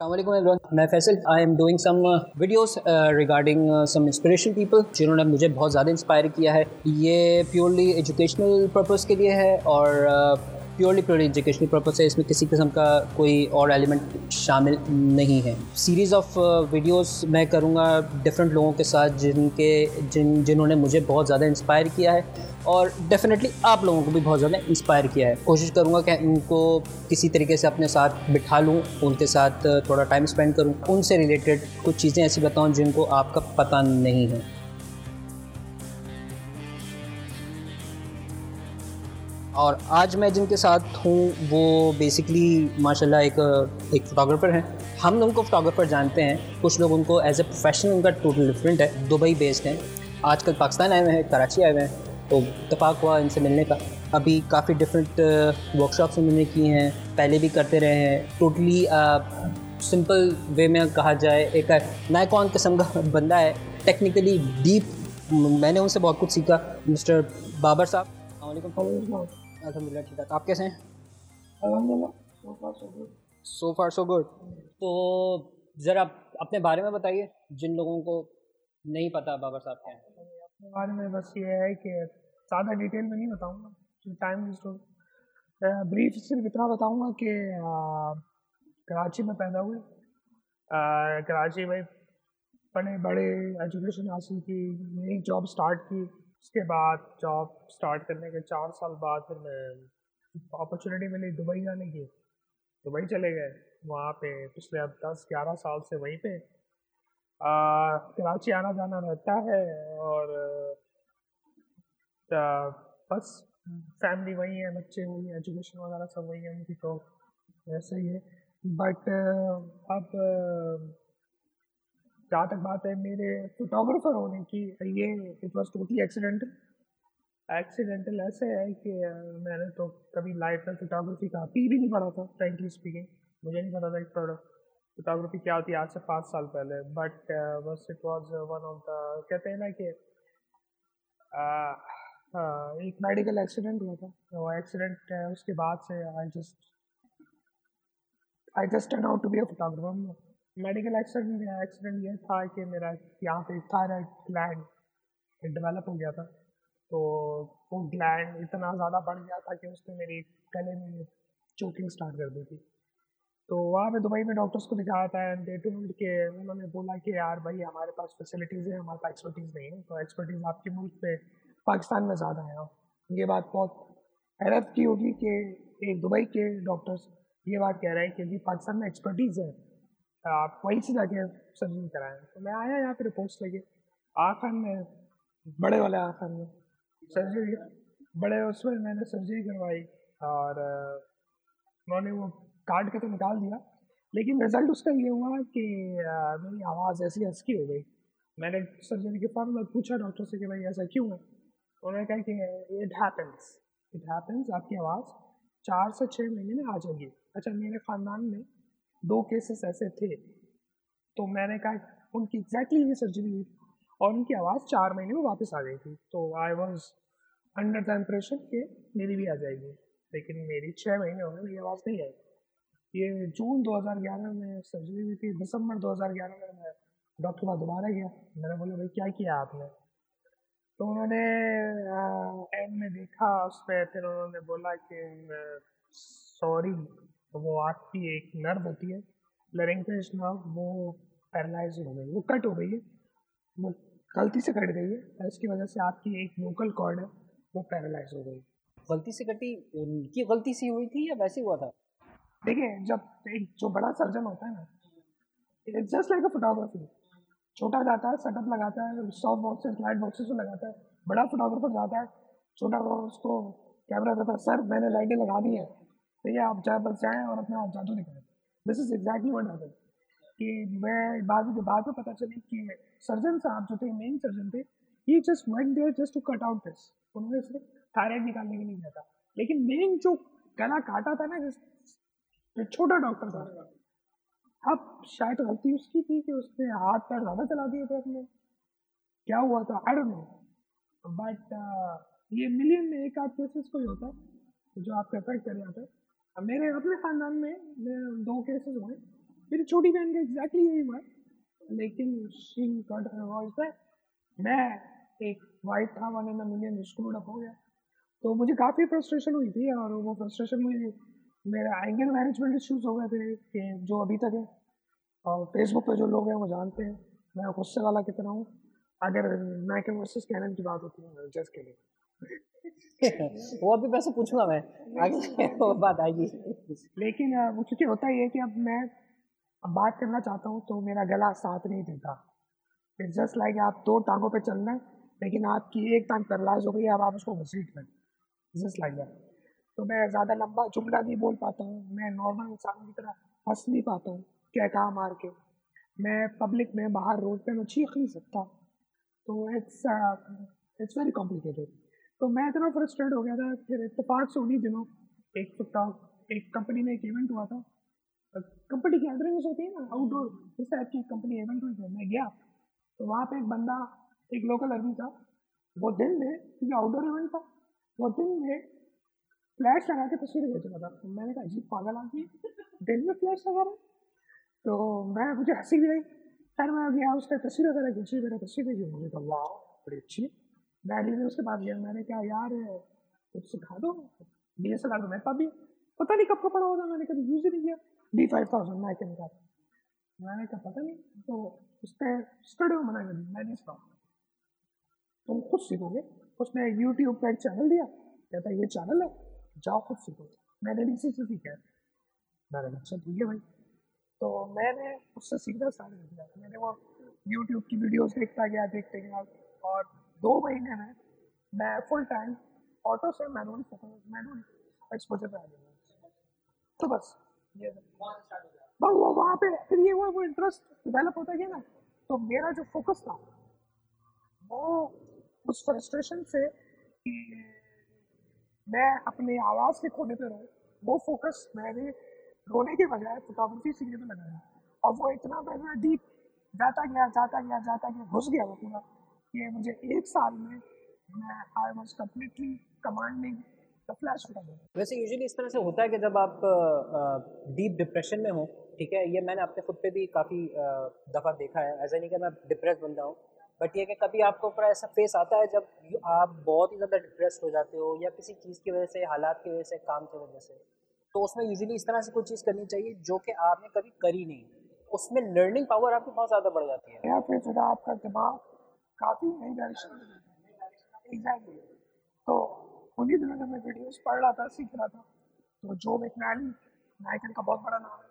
everyone. मैं Faisal I am doing some videos regarding some inspirational people जिन्होंने मुझे बहुत ज़्यादा इंस्पायर किया है ये प्योरली एजुकेशनल पर्पज़ के लिए है और प्योरली प्योरली एजुकेशनल पर्पस है इसमें किसी किस्म का कोई और एलिमेंट शामिल नहीं है। सीरीज़ ऑफ़ वीडियोस मैं करूँगा डिफरेंट लोगों के साथ जिनके, जिन, जिन्होंने मुझे बहुत ज़्यादा इंस्पायर किया है और डेफिनेटली आप लोगों को भी बहुत ज़्यादा इंस्पायर किया है। कोशिश करूँगा कि उनको किसी तरीके से अपने साथ बिठा लूँ, उनके साथ थोड़ा टाइम स्पेंड करूँ। उनसे रिलेटेड कुछ चीज़ें ऐसी बताऊँ जिनको आपका पता नहीं है। और आज मैं जिनके साथ हूँ, वो बेसिकली माशाल्लाह एक एक फ़ोटोग्राफ़र हैं। हम उनको फ़ोटोग्राफ़र जानते हैं। कुछ लोग उनको एज ए प्रोफेशनल उनका टोटल डिफरेंट है। दुबई बेस्ड हैं। आजकल पाकिस्तान आए हुए हैं, कराची आए हुए हैं। तो इतफाक़ हुआ इनसे मिलने का। अभी काफ़ी डिफरेंट वर्कशॉप्स उन्होंने की हैं। पहले भी करते रहे हैं। टोटली सिंपल वे में कहा जाए, एक नायकॉन किस्म का बंदा है। टेक्निकली डीप मैंने उनसे बहुत कुछ सीखा। मिस्टर बाबर साहब अलहमदिल्ला ठीक है आप कैसे हैं? सो फार सो गुड तो ज़रा अपने बारे में बताइए जिन लोगों को नहीं पता बाबर साहब क्या है। अपने बारे में बस ये है कि ज़्यादा डिटेल में नहीं बताऊँगा क्योंकि टाइम ब्रीफ सिर्फ़ इतना बताऊँगा कि कराची में पैदा हुए। कराची में बड़े बड़े एजुकेशन हासिल की नई जॉब स्टार्ट की। उसके बाद जॉब स्टार्ट करने के चार साल बाद फिर मैं अपॉर्चुनिटी मिली दुबई जाने की। दुबई चले गए। वहाँ पे पिछले अब दस, ग्यारह साल से वहीं पे। कराची आना जाना रहता है और बस फैमिली वही है, बच्चे वही हैं एजुकेशन वगैरह सब वही है उनकी तो वैसे ही है। बट अब जहाँ तक बात है, मेरे फोटोग्राफर होने की, ये it was totally accidental accidental ऐसे है कि मैंने तो कभी लाइफ में फोटोग्राफी का भी नहीं पढ़ा था फ्रेंकली स्पीकिंग मुझे नहीं पता था कि फोटोग्राफी क्या होती है आज से पाँच साल पहले बट बस it was one of the कहते हैं ना कि एक मेडिकल एक्सीडेंट हुआ था। वो एक्सीडेंट उसके बाद से I just I just turn out to be a photographer medical accident accident ये था कि मेरा यहाँ पे थायराइड ग्लैंड डेवलप हो गया था। तो वो ग्लैंड इतना ज़्यादा बढ़ गया था कि उसने मेरी गले में चोकिंग स्टार्ट कर दी थी। तो वहाँ पे दुबई में डॉक्टर्स को दिखाया था एंड दे टोल्ड के उन्होंने बोला कि यार भाई हमारे पास फैसिलिटीज़ है, हमारे पास एक्सपर्टीज़ नहीं है तो एक्सपर्टीज़ आपके मुल्क में पाकिस्तान में ज़्यादा है। ये बात बहुत हैरत की होगी कि एक दुबई के डॉक्टर्स ये बात कह रहे हैं कि पाकिस्तान में एक्सपर्टीज़ है आप वहीं से जाके सर्जरी कराएँ। तो मैं आया यहाँ पे रिपोर्ट्स लेके। आखिर में, बड़े वाले आखिर में सर्जरी, बड़े उसमें मैंने सर्जरी करवाई और, उन्होंने वो काट के तो निकाल दिया। लेकिन रिज़ल्ट उसका ये हुआ कि मेरी आवाज़ ऐसी हंसकी हो गई। मैंने सर्जरी के फॉर्म में पूछा डॉक्टर से कि भाई ऐसा क्यों है? उन्होंने कहा कि इट हैपन्स इट हैपन्स आपकी आवाज़ चार से छः महीने में आ जाएगी। अच्छा मेरे ख़ानदान में दो केसेस ऐसे थे। तो मैंने कहा, उनकी एग्जैक्टली ये सर्जरी हुई और उनकी आवाज़ चार महीने में वापस आ गई थी। तो I was under the impression कि मेरी भी आ जाएगी, लेकिन मेरी छः महीने हो गए, मेरी आवाज़ नहीं आई। ये जून 2011 में सर्जरी हुई थी, दिसंबर 2011 में मैं डॉक्टर पास दोबारा गया। मैंने बोला, भाई, क्या किया आपने? तो उन्होंने एंड में देखा, उस पर फिर उन्होंने बोला कि सॉरी तो वो आपकी एक नर्व होती है लरिंगेज नर्व वो पैरालाइज हो गई वो कट हो गई है वो गलती से कट गई है और इसकी वजह से आपकी एक वोकल कॉर्ड है वो पैरालाइज हो गई। गलती से कटी उनकी गलती से हुई थी या वैसे हुआ था? देखिए जब एक जो बड़ा सर्जन होता है ना it's just like a photography छोटा जाता है सेटअप लगाता है सॉफ्ट बॉक्सेस लाइट बॉक्सेस में लगाता है बड़ा फोटोग्राफर जाता है छोटा उसको कैमरा देता है सर मैंने लाइटें लगा दी है। भैया आप जाए बस जाएँ और अपने आप जादू दिखाएँ this is exactly what happen कि मैं बाद में बाद में पता चली कि सर्जन साहब जो थे मेन सर्जन थे ही just went there just to cut out this उन्होंने सिर्फ़ थायराइड निकालने के लिए गया था। लेकिन मेन जो गला काटा था ना जो छोटा डॉक्टर था, अब शायद गलती उसकी थी कि उसने हाथ पैर ज़्यादा चला दिए थे अपने। क्या हुआ था? आई डोंट नो बट ये मिलियन में एक आध केसेस कोई होता है जो आपको अफेक्ट कर जाता है मेरे अपने ख़ानदान में दो केसेस हुए। मेरी छोटी बहन का एग्जैक्टली यही हुआ। लेकिन शी गॉट दैट मैं एक वाइट था one in million screwed up हो गया। तो मुझे काफ़ी फ्रस्ट्रेशन हुई थी और वो फ्रस्ट्रेशन मुझे मेरा एंगल मैनेजमेंट इश्यूज़ हो गए थे कि जो अभी तक है। और फेसबुक पे जो लोग हैं, वो जानते हैं। मैं गुस्से वाला कितना हूँ। अगर मैकन वर्सेस कैनन की बात होती है जस्ट के लिए वो अभी वैसे पूछूँगा मैं। आगे वो बात आएगी। लेकिन वो क्योंकि होता ही है कि अब मैं अब बात करना चाहता हूँ तो मेरा गला साथ नहीं देता। इट्स जस्ट लाइक आप दो टांगों पे चल रहे हैं, लेकिन आपकी एक टांग पैरलाइज हो गई अब आप उसको घसीट लें जस्ट लाइक दैट तो मैं ज़्यादा लंबा जुमला नहीं बोल पाता हूँ, मैं नॉर्मल इंसान की तरह हंस नहीं पाता हूँ, क्या कहा मार के। मैं पब्लिक में बाहर रोड पे मैं चीख नहीं सकता। तो इट्स इट्स वेरी कॉम्प्लिकेटेड तो मैं इतना फ्रस्ट्रेट हो गया था, फिर इतफाक से उन्हीं दिनों एक टिकटॉक एक कंपनी में एक इवेंट हुआ था। कंपनी गैदरिंग्स होती है ना आउटडोर इस टाइप की कंपनी इवेंट हुई थी। मैं गया तो वहाँ पे एक बंदा, एक लोकल अरबी था। वो दिन में, क्योंकि आउटडोर इवेंट था, वो दिन में फ्लैश लगा के तस्वीर भेज रहा था। तो मैंने कहा अजीब पागल आदमी दिन में फ्लैश लगा रहा तो मैं, मुझे हँसी भी आई। खैर मैं गया, उसने तस्वीर वगैरह खींची, मेरा तस्वीर भेजी मुझे कहा, वाह, बड़ी अच्छी डैडी ने उसके बाद गया मैंने कहा, यार, कुछ सिखा दो। डी एस एल आर मेरे पास भी पता नहीं कब का पड़ा होगा? मैंने कभी यूज़ ही नहीं किया डी फाइव थाउज़ेंड मैकन का मैंने कहा, पता नहीं। तो उसने स्टडी में मना कर मैं नहीं सिखाऊँ तुम खुद सीखोगे। उसने यूट्यूब पर एक चैनल दिया, कहता, ये चैनल है, जाओ खुद सीखो। मैंने भी इसी से सीखा। है मैंने अच्छा ठीक है भाई। तो मैंने उससे सीखना स्टार्ट कर दिया। मैंने वो यूट्यूब की वीडियोस देखता गया, देखते गया, और दो महीने में मैं फुल टाइम ऑटो से मैनुअल मैनुअल एक्सपोजर पे आ गया तो बस, ये बस वो वहाँ पे, फिर ये हुआ, वो इंटरेस्ट डेवलप होता गया ना तो मेरा जो फोकस था, वो उस फ्रस्ट्रेशन से कि मैं अपने आवाज़ के खोने पे रहूँ, वो फोकस मैंने रोने के बजाय फोटोग्राफी सीखने में लगाया। और वो इतना मेरा डीप जाता गया जाता गया जाता गया, घुस गया वो पूरा। कि मुझे एक साल में मैं I was completely commanding the flash photography वैसे यूजुअली इस तरह से होता है कि जब आप डीप डिप्रेशन में हो ठीक है ये मैंने अपने खुद पे भी काफ़ी दफ़ा देखा है। ऐसा नहीं कि मैं डिप्रेस बंदा हूँ बट ये कि कभी आपको ऊपर ऐसा फेस आता है जब आप बहुत ही ज़्यादा डिप्रेस हो जाते हो या किसी चीज़ की वजह से हालात की वजह से काम की वजह से। तो उसमें यूजुअली इस तरह से कोई चीज़ करनी चाहिए जो कि आपने कभी करी नहीं। उसमें लर्निंग पावर आपकी बहुत ज़्यादा बढ़ जाती है। या फिर आपका दिमाग काफ़ी नई डायरेक्शन एग्जैक्टली तो उन्हीं दिनों जब मैं वीडियोस पढ़ रहा था, सीख रहा था तो जो मैकनैली नायकन का बहुत बड़ा नाम है,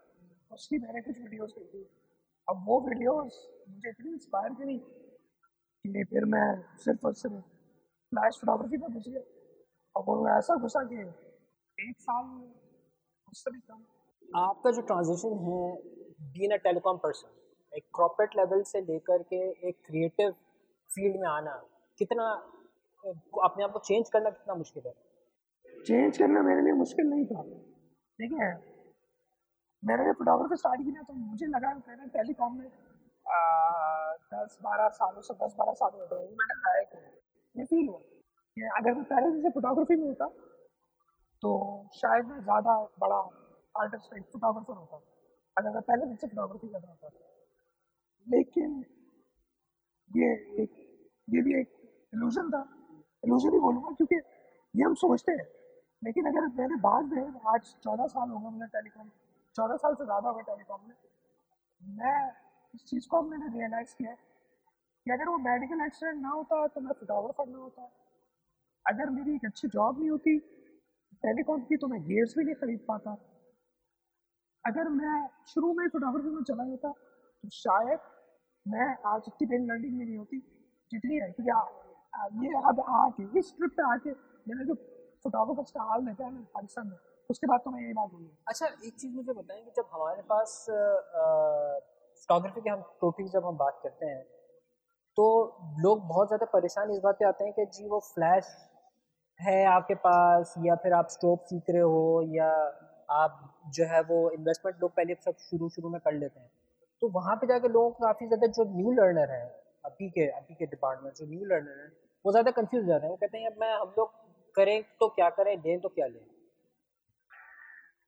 उसकी मैंने कुछ वीडियोस देखी। अब वो वीडियोस मुझे इतनी इंस्पायर करी कि फिर मैं सिर्फ़ और सिर्फ़ फ्लैश फोटोग्राफी पर घुस गया। और वो ऐसा घुसा कि एक साल उससे भी कम। आपका जो ट्रांजिशन है बीन अ टेलीकॉम पर्सन एक कॉर्पोरेट लेवल से लेकर के एक क्रिएटिव फ़ील्ड में आना, कितना अपने आप को चेंज करना कितना मुश्किल है? चेंज करना मेरे लिए मुश्किल नहीं था। ठीक है मैंने जब फोटोग्राफी स्टार्ट की ना तो मुझे लगा मैंने टेलीकॉम में दस बारह सालों से दस बारह साल हो गए मैंने लाया ये फील हुआ। अगर मैं पहले जैसे फोटोग्राफी में होता तो शायद मैं ज़्यादा बड़ा आर्टिस्ट फोटोग्राफर होता, अगर मैं पहले दिन से फोटोग्राफी कर रहा था। लेकिन ये एक ये भी एक इल्यूजन था। इल्यूजन ही बोलूँगा क्योंकि ये हम सोचते हैं। लेकिन अगर मैंने बाद में आज चौदह साल होगा मुझे टेलीकॉम चौदह साल से ज़्यादा हो गया टेलीकॉम में। मैं इस चीज़ को मैंने रियलाइज़ किया कि अगर वो मेडिकल एक्सीडेंट ना होता तो मैं फोटोग्राफर ना होता। अगर मेरी एक अच्छी जॉब नहीं होती टेलीकॉम की तो मैं गेयर्स भी नहीं खरीद पाता। अगर मैं शुरू में फोटोग्राफी में चला जाता तो शायद मैं आज इतनी बड़ी लर्निंग में नहीं होती, जितनी है क्योंकि ये अब आके, इस ट्रिप पे आके, मैंने जो फोटोग्राफर्स का हाल देखा है, पाकिस्तान में, उसके बाद तो मैं यही बात बोलूँ अच्छा एक चीज़ मुझे बताएँ कि जब हमारे पास फोटोग्राफी के हम टोटली जब हम बात करते हैं तो लोग बहुत ज़्यादा परेशान इस बात पे आते हैं कि जी, वो फ्लैश है आपके पास, या फिर आप स्टोव सीख रहे हो, या आप जो है वो इन्वेस्टमेंट लोग पहले सब शुरू शुरू में कर लेते हैं। तो वहाँ पे जाके लोग काफ़ी ज़्यादा जो न्यू लर्नर है, अभी के अभी के डिपार्टमेंट जो न्यू लर्नर है, वो ज़्यादा कंफ्यूज हो जाते हैं। वो कहते हैं, अब मैं, हम लोग करें तो क्या करें लें तो क्या लें?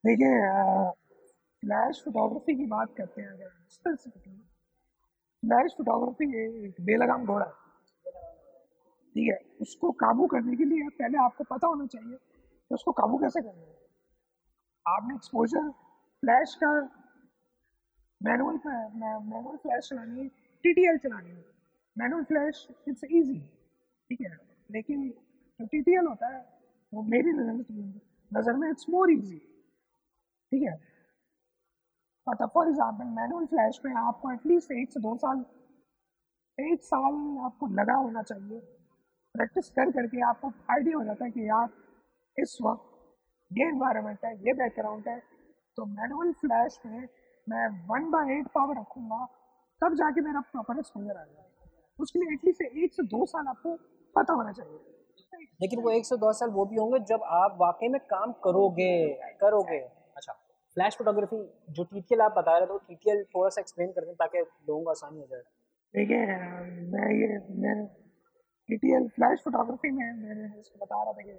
देखिए फ्लैश फोटोग्राफी की बात करते हैं, अगर स्पेसिफिकली फ्लैश फोटोग्राफी एक बेलगाम घोड़ा ठीक है? उसको काबू करने के लिए पहले आपको पता होना चाहिए कि उसको काबू कैसे करना है। आपने एक्सपोजर फ्लैश का मैनुअल मैनुअल फ्लैश चलानी है टी एल चलानी है। मैनुअल फ्लैश इट्स ईजी ठीक है? लेकिन जो टी टी एल होता है वो मेरी नज़र नज़र में इट्स मोर ईजी ठीक है? मतलब फॉर एग्ज़ाम्पल मैनुअल फ्लैश में आपको एटलीस्ट एक से दो साल एक साल आपको लगा होना चाहिए। प्रैक्टिस कर करके आपको आइडिया हो जाता है कि यार, इस वक्त ये इन्वायरमेंट है, ये बैकग्राउंड है। तो मैनुअल फ्लैश में मैं वन बाई एट पावर रखूँगा तब जाके मेरा प्रॉपर एक्सपोजर आ जाएगा। उसके लिए एटलीस्ट एक से दो साल आपको पता होना चाहिए। लेकिन वो एक से दो साल वो भी होंगे जब आप वाकई में काम करोगे करोगे। अच्छा फ्लैश फोटोग्राफी जो टी आप बता रहे थे टी टी थोड़ा सा एक्सप्लेन कर दें ताकि लोगों को आसानी हो जाए। देखिए मैं ये मैं T T L flash photography में मैंने इसको बता रहा था कि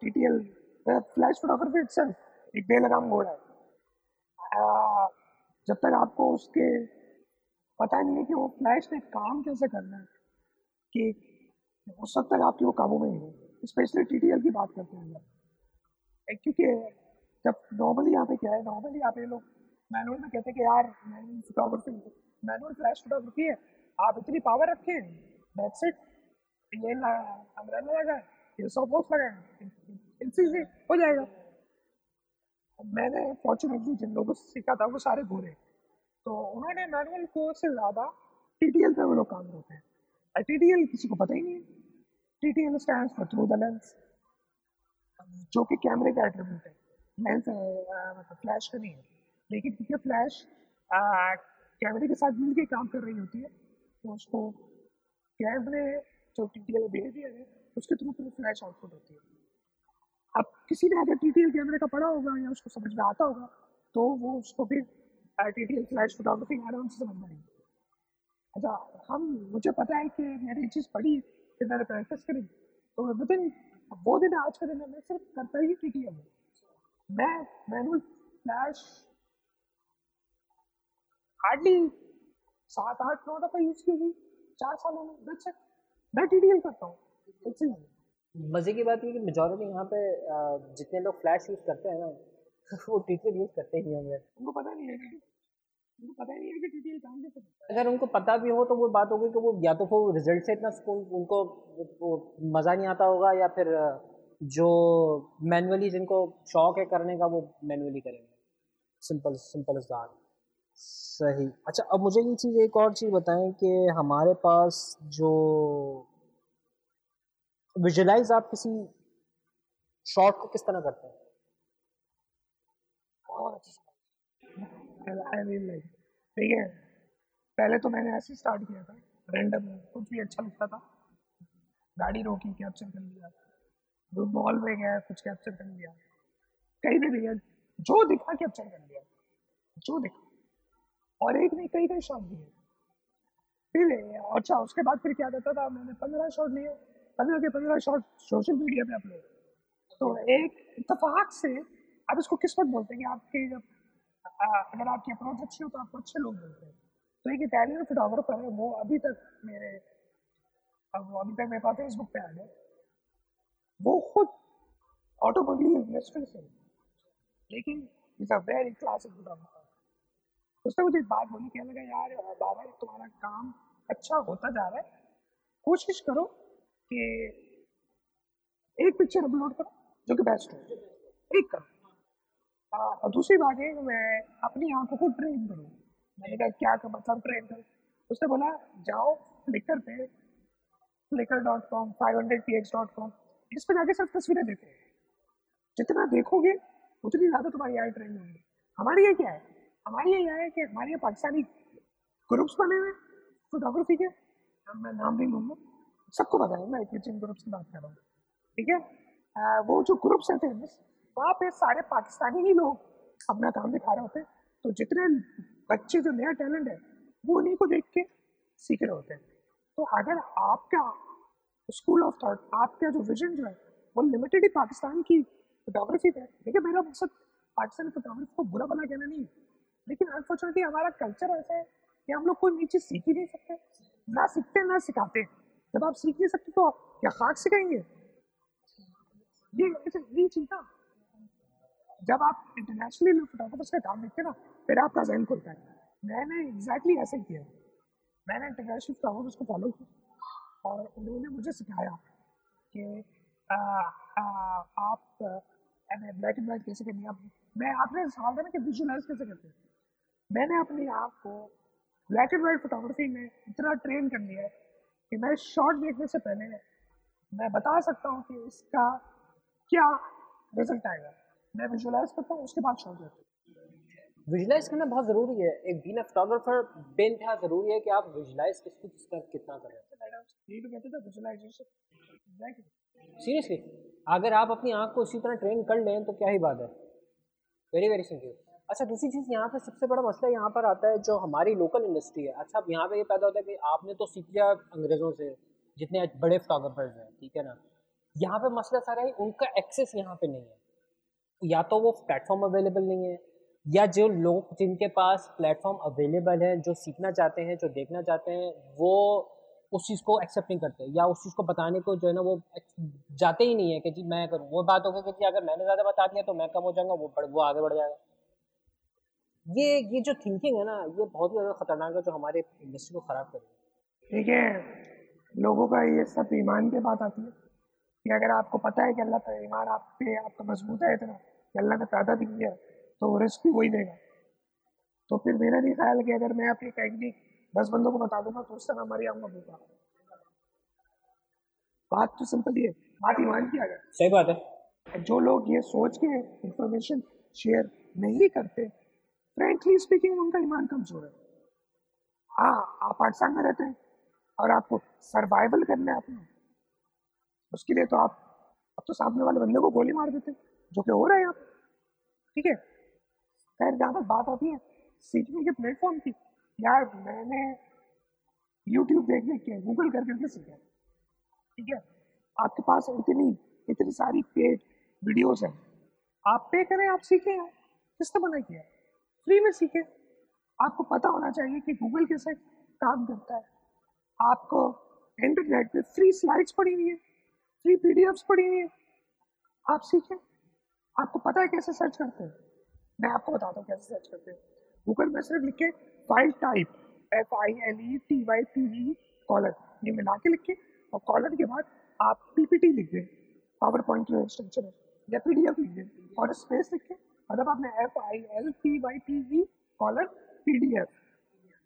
T T L flash photography itself एक बेलगाम गोड़ है। जब तक आपको उसके पता नहीं है कि वो फ्लैश ने काम कैसे करना है, कि उस वक्त तक आपकी वो काबू में ही है। स्पेशली टी की बात करते हैं क्योंकि जब नॉर्मली यहाँ पे क्या है, नॉर्मली यहाँ पे लोग मैनुअल में कहते हैं कि यार, manual photography, manual flash photography है, आप इतनी पावर रखें दैट्स इट ये अमरेला लगा, ये सौ पोस्ट लगा इनसे हो जाएगा। मैंने फॉर्चुनेटली जिन लोगों से सीखा था, वो सारे गोरे तो उन्होंने मैनुअल को से ज़्यादा टी टी एल पर वो लोग काम करते हैं। टी टी एल किसी को पता ही नहीं T T L stand for through the lens जो कि कैमरे का एट्रीब्यूट है। लेंस मतलब फ्लैश का नहीं है। लेकिन क्योंकि फ्लैश कैमरे के साथ मिल के काम कर रही होती है तो उसको कैमरे जो टी टी एल बिहेवियर है, उसके थ्रू फ्लैश आउटपुट होती है। अब किसी ने अगर टी कैमरे का पढ़ा होगा या उसको समझ में आता होगा तो वो उसको फिर T T L flash photography आराम से समझ में अच्छा हम, मुझे पता है कि मैंने ये चीज़ पढ़ी फिर मैंने प्रैक्टिस करी तो विद इन वो दिन आज के दिन मैं सिर्फ़ करता ही टी टी एल मैं मैनुअल फ्लैश हार्डली सात आठ नौ दफ़ा यूज़ की हुई चार सालों में मैं टी टी एल करता हूँ मज़े की बात ये कि मेजोरिटी यहाँ पे जितने लोग फ्लैश यूज़ करते हैं ना वो टी टी यूज़ करते ही होंगे। उनको पता नहीं है उनको पता नहीं है कि टी टी काम कैसे अगर उनको पता भी हो तो वो बात होगी कि वो या तो वो रिज़ल्ट से इतना सुकून उनको मज़ा नहीं आता होगा या फिर जो मैनुअली जिनको शौक है करने का वो मैनुअली करेंगे। सिंपल सिंपल इज़ सही। अच्छा अब मुझे ये चीज़ एक और चीज़ बताएँ कि हमारे पास जो विजुलाइज आप किसी शॉट को किस तरह करते हैं? ठीक है। पहले तो मैंने ऐसे स्टार्ट किया था रैंडम कुछ भी अच्छा लगता था। गाड़ी रोकी कैप्चर कर लिया। मॉल में गया, कुछ कैप्चर कर लिया। कहीं भी भैया जो दिखा कैप्चर कर लिया। जो दिखा। और एक नहीं कई कई शॉट दिए फिर अच्छा उसके बाद फिर क्या करता था? मैंने पंद्रह शॉट लिए। पंद्रह के पंद्रह शॉट सोशल मीडिया पे अपलोड तो एक इतफाक से आप इसको किस्मत बोलते हैं कि आपके जब अगर आपकी अप्रोच अच्छी हो तो आपको अच्छे लोग मिलते हैं। तो एक इटालियन फोटोग्राफर है, वो अभी तक मेरे अब अभी तक मेरे पास फेसबुक पे आ गया। वो खुद ऑटोमोबाइल इंडस्ट्री से लेकिन is a very classic photographer उसने मुझे एक बात बोली, कहने लगा, यार, बाबा, तुम्हारा काम अच्छा होता जा रहा है। कोशिश करो एक पिक्चर अपलोड करो, जो कि बेस्ट हो। एक करो। और दूसरी बात है मैं अपनी आँखों को ट्रेन करूँ। मैंने कहा, क्या कर मतलब ट्रेन करूँ? उसने बोला, जाओ फ्लिकर पे Flickr dot com five hundred P X dot com इस पर जाके सब तस्वीरें देखो। जितना देखोगे, उतनी ज़्यादा तुम्हारी आई ट्रेन होंगी। हमारी ये क्या है? हमारी ये है कि हमारे पाकिस्तानी ग्रुप्स बने हुए फोटोग्राफी के। मैं नाम भी लूँगा। सबको पता है मैं जिन ग्रुप्स की बात कर रहा हूँ। ठीक है? वो जो ग्रुप्स हैं फ़ेमस वहाँ पे सारे पाकिस्तानी ही लोग अपना काम दिखा रहे होते हैं। तो जितने बच्चे, जो नया टैलेंट है, वो उन्हीं को देख के सीख रहे होते हैं। तो अगर आपका स्कूल ऑफ़ थॉट आपका जो विजन जो है, वो लिमिटेड ही पाकिस्तान की फोटोग्राफी पे देखिए मेरा मकसद पाकिस्तानी फोटोग्राफी को बुरा भला कहना नहीं लेकिन अनफॉर्चुनेटली हमारा कल्चर ऐसा है कि हम लोग कोई नई चीज़ सीख ही नहीं सकते। ना सीखते, ना सिखाते। जब आप सीख नहीं सकते तो आप क्या खाक सिखाएँगे ये ये चीज़ ना जब आप इंटरनेशनली फोटोग्राफर्स का काम देखते ना, फिर आपका जहन खुलता है। मैंने एग्जैक्टली ऐसे किया मैंने इंटरनेशनल फोटोग्राफर्स को फॉलो किया। और उन्होंने मुझे सिखाया कि आप ब्लैक एंड वाइट कैसे करनी है? मैं आपने सवाल था ना कि विजुअलाइज कैसे करते हैं? मैंने अपने आप को ब्लैक एंड वाइट फोटोग्राफी में इतना ट्रेन कर लिया है कि मैं शॉर्ट देखने से पहले मैं बता सकता हूँ कि इसका क्या रिज़ल्ट आएगा। मैं विजुअलाइज करता हूँ उसके बाद शॉर्ट देखता हूँ। विजुलाइज करना बहुत ज़रूरी है। एक बीन फोटोग्राफर बेन था ज़रूरी है कि आप विजुलाइज किसको किसका कितना कर हैं। सीरियसली अगर आप अपनी आँख को इसी तरह ट्रेन कर लें तो क्या ही बात है। वेरी वेरी सिंपल अच्छा दूसरी चीज़, यहाँ पे सबसे बड़ा मसला यहाँ पर आता है, जो हमारी लोकल इंडस्ट्री है। अच्छा अब यहाँ पे ये पैदा होता है कि आपने तो सीख लिया अंग्रेज़ों से, जितने बड़े फोटोग्राफर्स हैं, ठीक है ना? यहाँ पे मसला सारा है, उनका एक्सेस यहाँ पे नहीं है। या तो वो प्लेटफॉर्म अवेलेबल नहीं है, या जो लोग, जिनके पास प्लेटफॉर्म अवेलेबल है, जो सीखना चाहते हैं, जो देखना चाहते हैं, वो उस चीज़ को एक्सेप्ट नहीं करते। या उस चीज़ को बताने को जो है ना, वो जाते ही नहीं है कि जी, मैं करूँ। वो बात होगी कि अगर मैंने ज़्यादा बता दिया तो मैं कम हो जाऊँगा, वो वो आगे बढ़ जाएगा। ये ये जो थिंकिंग है ना ये बहुत ही ज़्यादा खतरनाक है जो हमारे इंडस्ट्री को ख़राब कर ठीक है लोगों का ये सब ईमान के बात आती है कि अगर आपको पता है कि अल्लाह का ईमान आप पे आपका मज़बूत है इतना कि अल्लाह ने पैदा भी किया तो वो रिस्क भी वही देगा। तो फिर मेरा नहीं ख्याल कि अगर मैं अपनी टेक्निक दस बंदों को बता दूँगा तो उस तरह मर जाऊँगा भूखा। बात तो सिंपल ही है बात ईमान की अगर सही बात है। जो लोग ये सोच के इंफॉर्मेशन शेयर नहीं करते फ्रेंकली स्पीकिंग उनका ईमान कमज़ोर है। हाँ आप पाकिस्तान में रहते हैं और आपको सर्वाइवल करना है अपना। उसके लिए तो आप अब तो सामने वाले बंदे को गोली मार देते जो कि हो रहा है आप ठीक है? खैर, जहाँ तक बात आती है सीखने के प्लेटफॉर्म की। यार, मैंने यूट्यूब देख देख के गूगल कर करके सीखा ठीक है? आपके पास इतनी इतनी सारी पेड वीडियोस हैं। आप पे करें, आप सीखें। किसने बना किया फ्री में सीखे। आपको पता होना चाहिए कि गूगल कैसे काम करता है। आपको इंटरनेट पे फ्री स्लाइड्स पड़ी हुई है फ्री पी पड़ी हुई है। आप सीखें। आपको पता है कैसे सर्च करते हैं? मैं आपको बताता हूँ कैसे सर्च करते हैं। गूगल में सिर्फ़ लिखे file type F I L E T Y P V colon ये मिला के लिखे और कॉलर के बाद आप पीपीटी लिख दें पावर पॉइंट स्ट्रक्चर या पी डी एफ़ लिख दें और स्पेस लिखें। मतलब आपने F I L P Y T E colon P D F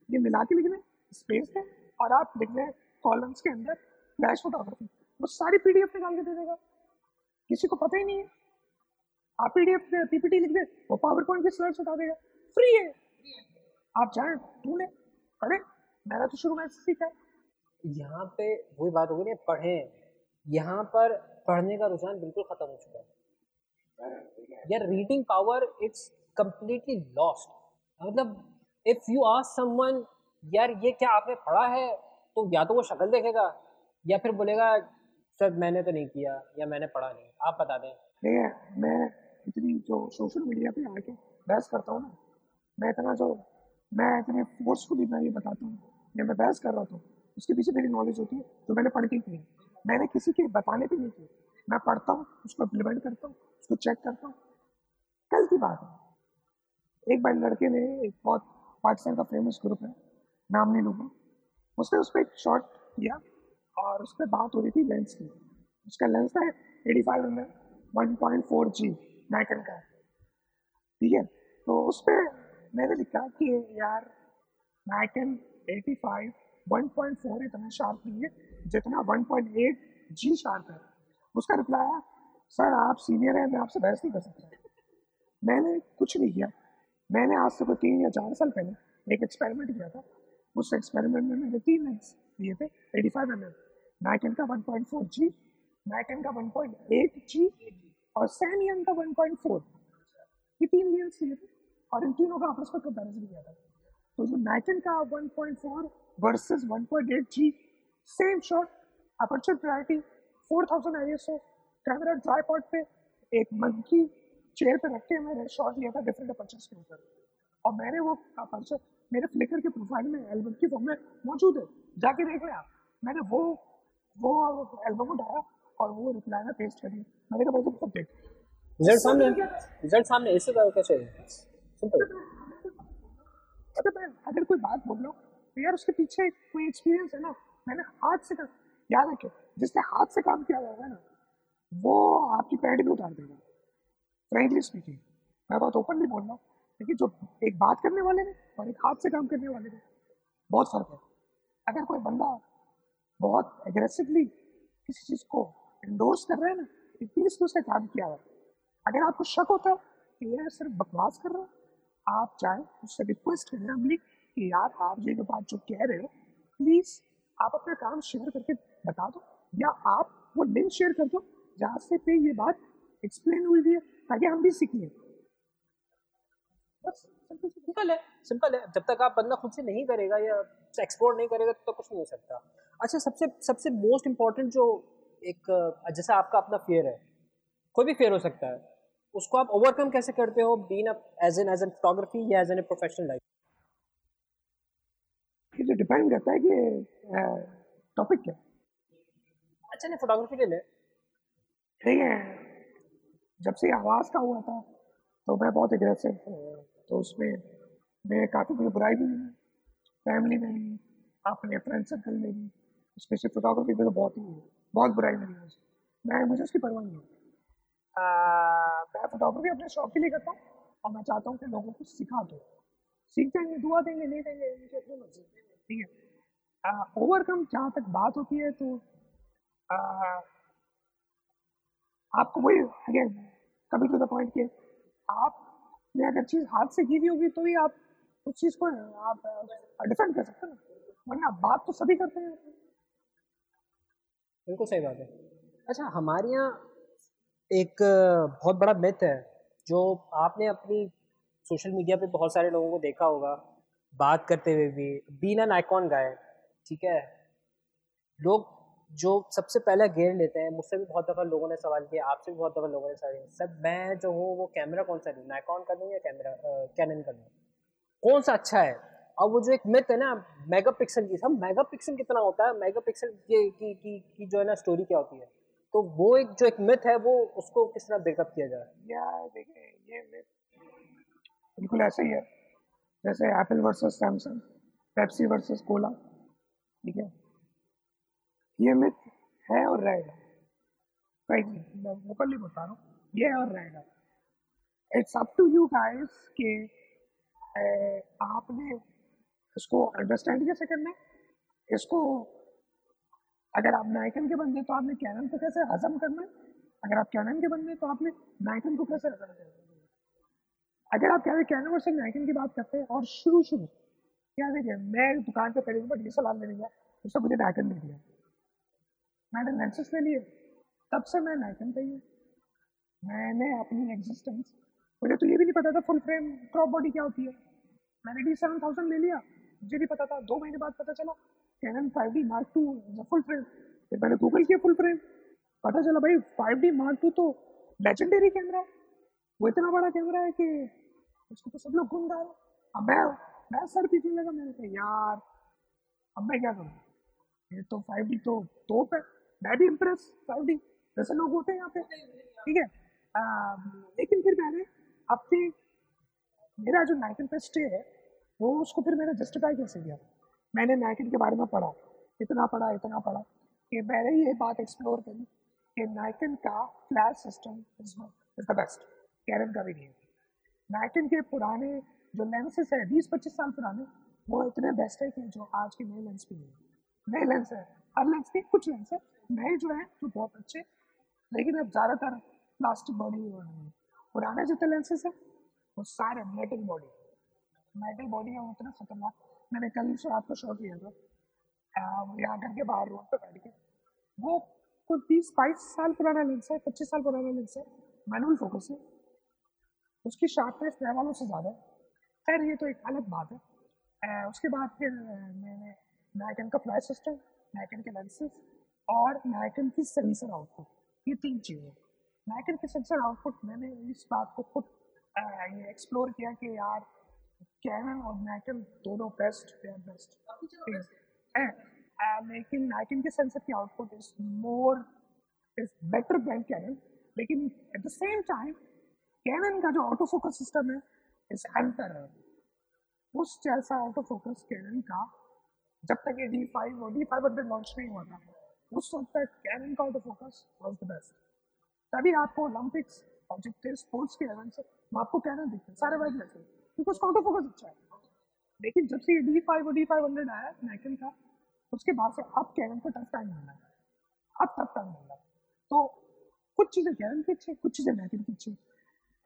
ये मिला के लिखने स्पेस है और आप लिख रहे कॉलम्स के अंदर फ्लैश फोटोग्राफी वो सारी पी डी एफ़ निकाल के दे देगा। किसी को पता ही नहीं है। आप पी डी एफ़ पीपीटी लिख दे, वो पावर पॉइंट की स्लाइड्स उठा देगा। फ्री है। आप जाए, ढूंढे पढ़े मैंने तो शुरू में सीखा है। यहाँ पे वही बात होगी ना, पढ़ें। यहाँ पर पढ़ने का रुझान बिल्कुल ख़त्म हो चुका है। यार reading power it's completely lost मतलब इफ़ यू आस्क समवन यार, ये क्या आपने पढ़ा है? तो या तो वो शक्ल देखेगा, या फिर बोलेगा, सर, मैंने तो नहीं किया, या मैंने पढ़ा नहीं, आप बता दें। ठीक है मैं इतनी जो सोशल मीडिया पे आके बहस करता हूँ ना, मैं इतना जो, मैं इतने फोर्सफुली मैं ये बताता हूँ या मैं बहस कर रहा था उसके पीछे मेरी नॉलेज होती है तो मैंने पढ़ के की मैंने किसी के बताने पे नहीं की। मैं पढ़ता हूँ, उसको इम्प्लीमेंट करता हूँ, उसको चेक करता हूँ। कल की बात है। एक बार लड़के ने एक बहुत पाकिस्तान का फ़ेमस ग्रुप है, नाम नहीं लूँगा। उसने उस पर एक शॉट किया और उस पर बात हो रही थी लेंस की। उसका लेंस था eighty five M one point four G Nikon का। ठीक है? तो उस पर मैंने लिखा कि यार Nikon eighty five one point four इतना शार्प नहीं है, जितना one point eight G sharp है। उसका रिप्लाई आया सर आप सीनियर हैं, मैं आपसे बहस नहीं कर सकता। मैंने कुछ नहीं किया। मैंने आज से कोई तीन या चार साल पहले एक एक्सपेरिमेंट किया था। उस एक्सपेरिमेंट में मैंने तीन लेंस लिए थे eighty five M M Nikon का one point four G Nikon का वन पॉइंट एट जी और सैनियन का वन पॉइंट फोर ये तीन लेंस लिए थे और इन तीनों का आपस में कंपेरिजन किया था। तो जो नाइकन का one point four versus one point eight G same shot aperture priority four thousand I S O camera tripod पे एक मंकी चेयर पे रख के मैंने शॉट लिया था डिफरेंट अपर्चर्स के ऊपर। और मैंने वो अपर्चर मेरे फ्लिकर के प्रोफ़ाइल में एल्बम की फॉर्म में मौजूद है जाके देख लिया मैंने वो वो एल्बम उठाया और वो रिप्लाई में पेस्ट करी मैंने कहा भाई तुम देख। रिज़ल्ट सामने रिज़ल्ट सामने इससे कैसे सिंपल अगर मैं अगर कोई बात बोल हूँ तो यार उसके पीछे कोई एक्सपीरियंस है ना? मैंने हाथ से याद रखे जिसने हाथ से काम किया हुआ है ना, वो आपकी पैंट भी उतार देगा। फ्रेंकली स्पीकिंग मैं बहुत ओपनली बोल रहा हूँ, लेकिन जो एक बात करने वाले ने और एक हाथ से काम करने वाले ने, बहुत फ़र्क है। अगर कोई बंदा बहुत एग्रेसिवली किसी चीज़ को इंडोर्स कर रहा है ना मीन्स उसने काम किया हुआ अगर आपको शक होता है कि ये सिर्फ़ बकवास कर रहा है, आप चाहे उससे रिक्वेस्ट करें हमली कि यार आप ये जो बात जो कह रहे हो प्लीज़ आप अपना काम शेयर करके बता दो। या आप वो लिंक शेयर कर दो जहाँ से पे ये बात एक्सप्लेन हुई हुई है ताकि हम भी सीख। लें बस सिंपल है सिंपल है। जब तक आप बंदा खुद से नहीं करेगा या एक्सप्लोर नहीं करेगा तो कुछ नहीं हो सकता। अच्छा सबसे सबसे मोस्ट इंपॉर्टेंट जो एक जैसा आपका अपना फेयर है कोई भी फेयर हो सकता है उसको आप ओवरकम कैसे करते हो being as an as an photography या as an a professional life ये डिपेंड करता है कि टॉपिक क्या अच्छा नहीं फोटोग्राफी ले ले ठीक है जब से आवाज़ का हुआ था तो मैं बहुत एग्रेसिव तो उसमें मैं काफ़ी मुझे बुराई भी मिली फैमिली में भी अपने फ्रेंड सर्कल में भी स्पेशल फोटोग्राफी में तो बहुत ही बहुत बुराई मिली मुझे। मैं मुझे उसकी परवाह नहीं है मैं फोटोग्राफी अपने शौक के लिए करता हूँ और मैं चाहता हूँ कि लोगों को सिखा दो। सीख जाएँगे दुआ देंगे नहीं देंगे उनकी अपनी मर्ज़ी। ठीक है? ओवरकम जहाँ तक बात होती है तो आपको वही अगेन कभी टू द पॉइंट के आपने अगर चीज़ हाथ से की हुई होगी तो ही आप उस चीज़ को, आप डिफेंड कर सकते हैं वरना बात तो सभी करते हैं। बिल्कुल सही बात है। अच्छा हमारे यहाँ एक बहुत बड़ा मिथ है, जो आपने अपनी सोशल मीडिया पे बहुत सारे लोगों को देखा होगा, बात करते हुए भी। बीन एन आइकॉन गाय ठीक है? लोग जो सबसे पहले गेयर लेते हैं मुझसे भी बहुत दफ़ा लोगों ने सवाल किया आपसे भी बहुत दफ़ा लोगों ने सवाल किया सर मैं जो हूँ वो कैमरा कौन सा लूँ नाइकॉन का लूँ या कैमरा कैनन का लूँ कौन सा अच्छा है? और वो जो एक मिथ है ना मेगा पिक्सल की सब मेगा पिक्सल कितना होता है? मेगा पिक्सल की, की, की, की जो है ना स्टोरी क्या होती है? तो वो एक जो एक मिथ है वो उसको किस तरह ब्रेकअप किया जाए? ये मिथ बिल्कुल ऐसा ही है। जैसे Apple versus Samsung Pepsi versus Cola ठीक है? ये मिथ है और रहेगा। ओपनली बता रहा हूँ। ये और रहेगा। It's up to you guys कि आपने इसको अंडरस्टैंड कैसे करना है? इसको, अगर आप नाइकन के बंदे तो आपने कैनन को कैसे हजम करना है? अगर आप कैनन के बंदे तो आपने नाइकन को कैसे हजम करना है? अगर आप कह कैनन वर्सेस नाइकन की बात करते हैं और शुरू शुरू क्या देखिए मैं दुकान पे पहले डी एस लेने गया उससे मुझे नाइकन दे दिया। मैंने लेंसेज ले लिए तब से मैं नाइकन पे ही मैंने अपनी एग्जिस्टेंस मुझे तो ये भी नहीं पता था फुल फ्रेम क्रॉप बॉडी क्या होती है। मैंने डी सेवन थाउज़ेंड ले लिया। मुझे भी पता था। दो महीने बाद पता चला Canon five D Mark two full frame फिर मैंने गूगल किया फुल फ्रेम पता चला भाई फाइव डी मार्क टू तो लेजेंडरी कैमरा है। वो इतना बड़ा कैमरा है कि उसको तो सब लोग घूम रहा है। अब मैं मैं सर पीछे लगा, मैंने कहा, यार, अब मैं क्या करूँ? ये तो फाइव डी तो तोप है। मैं भी इम्प्रेस डी जैसे लोग होते हैं यहाँ पे। ठीक है? लेकिन फिर मैंने अपने मेरा जो नाइकन पे स्टे है, वो उसको फिर मैंने जस्टिफाई कैसे किया? मैंने नाइकन के बारे में पढ़ा। इतना पढ़ा इतना पढ़ा कि मैंने ये बात एक्सप्लोर करी कि नाइकन का flash system is the best Canon का भी नहीं है। नाइकन के पुराने जो लेंसेज है, बीस पच्चीस साल पुराने, वो इतने बेस्ट है कि जो आज के नए लेंस भी नहीं है। नए लेंस है। हर लेंस के कुछ लेंस है। नए जो है, जो बहुत अच्छे, लेकिन अब ज़्यादातर प्लास्टिक बॉडी पुराने जितने लेंसेज है, वो सारे मेटल बॉडी मेटल बॉडी है उतना खतरनाक। मैंने कल से आपको शॉट लिया था। यहाँ घर के बाहर रोड पे बैठ के। वो कुछ बीस, बाईस साल पुराना लेंस है, पच्चीस साल पुराना लेंस है। मैनुअल फोकस है। उसकी शार्पनेस नए वालों से ज़्यादा है। खैर, ये तो एक अलग बात है। उसके बाद फिर मैंने नाइकन का फ्लैश सिस्टम नाइकन के लेंसेज और नाइकन की सेंसर आउटपुट ये तीन चीज़ें। मैकर के सेंसर आउटपुट मैंने इस बात को खुद ये एक्सप्लोर किया कि यार कैनन और मैकन दोनों बेस्ट दे आर बेस्ट लेकिन मैकन के सेंसर की output is more is better than Canon लेकिन at the same time Canon का जो ऑटो फोकस सिस्टम है इज़ एंटर उस जैसा ऑटो फोकस कैनन का जब तक ये डी फाइव और डी फाइव हंड्रेड लॉन्च नहीं हुआ था। उस वक्त तक कैनन का फोकस वॉज़ द बेस्ट तभी आपको ओलंपिक्स ऑब्जेक्टिव स्पोर्ट्स के इवेंट से आपको कैनन दिखते सारे वाइज ऐसे क्योंकि उसका ऑटो फोकस अच्छा है। लेकिन जब से डी फाइव और डी फाइव हंड्रेड आया नाइकन का, उसके बाद से अब कैनन को टफ टाइम मिलना है। अब टफ टाइम मिल रहा है। तो कुछ चीज़ें कैनन की अच्छी कुछ चीज़ें नाइकन की अच्छी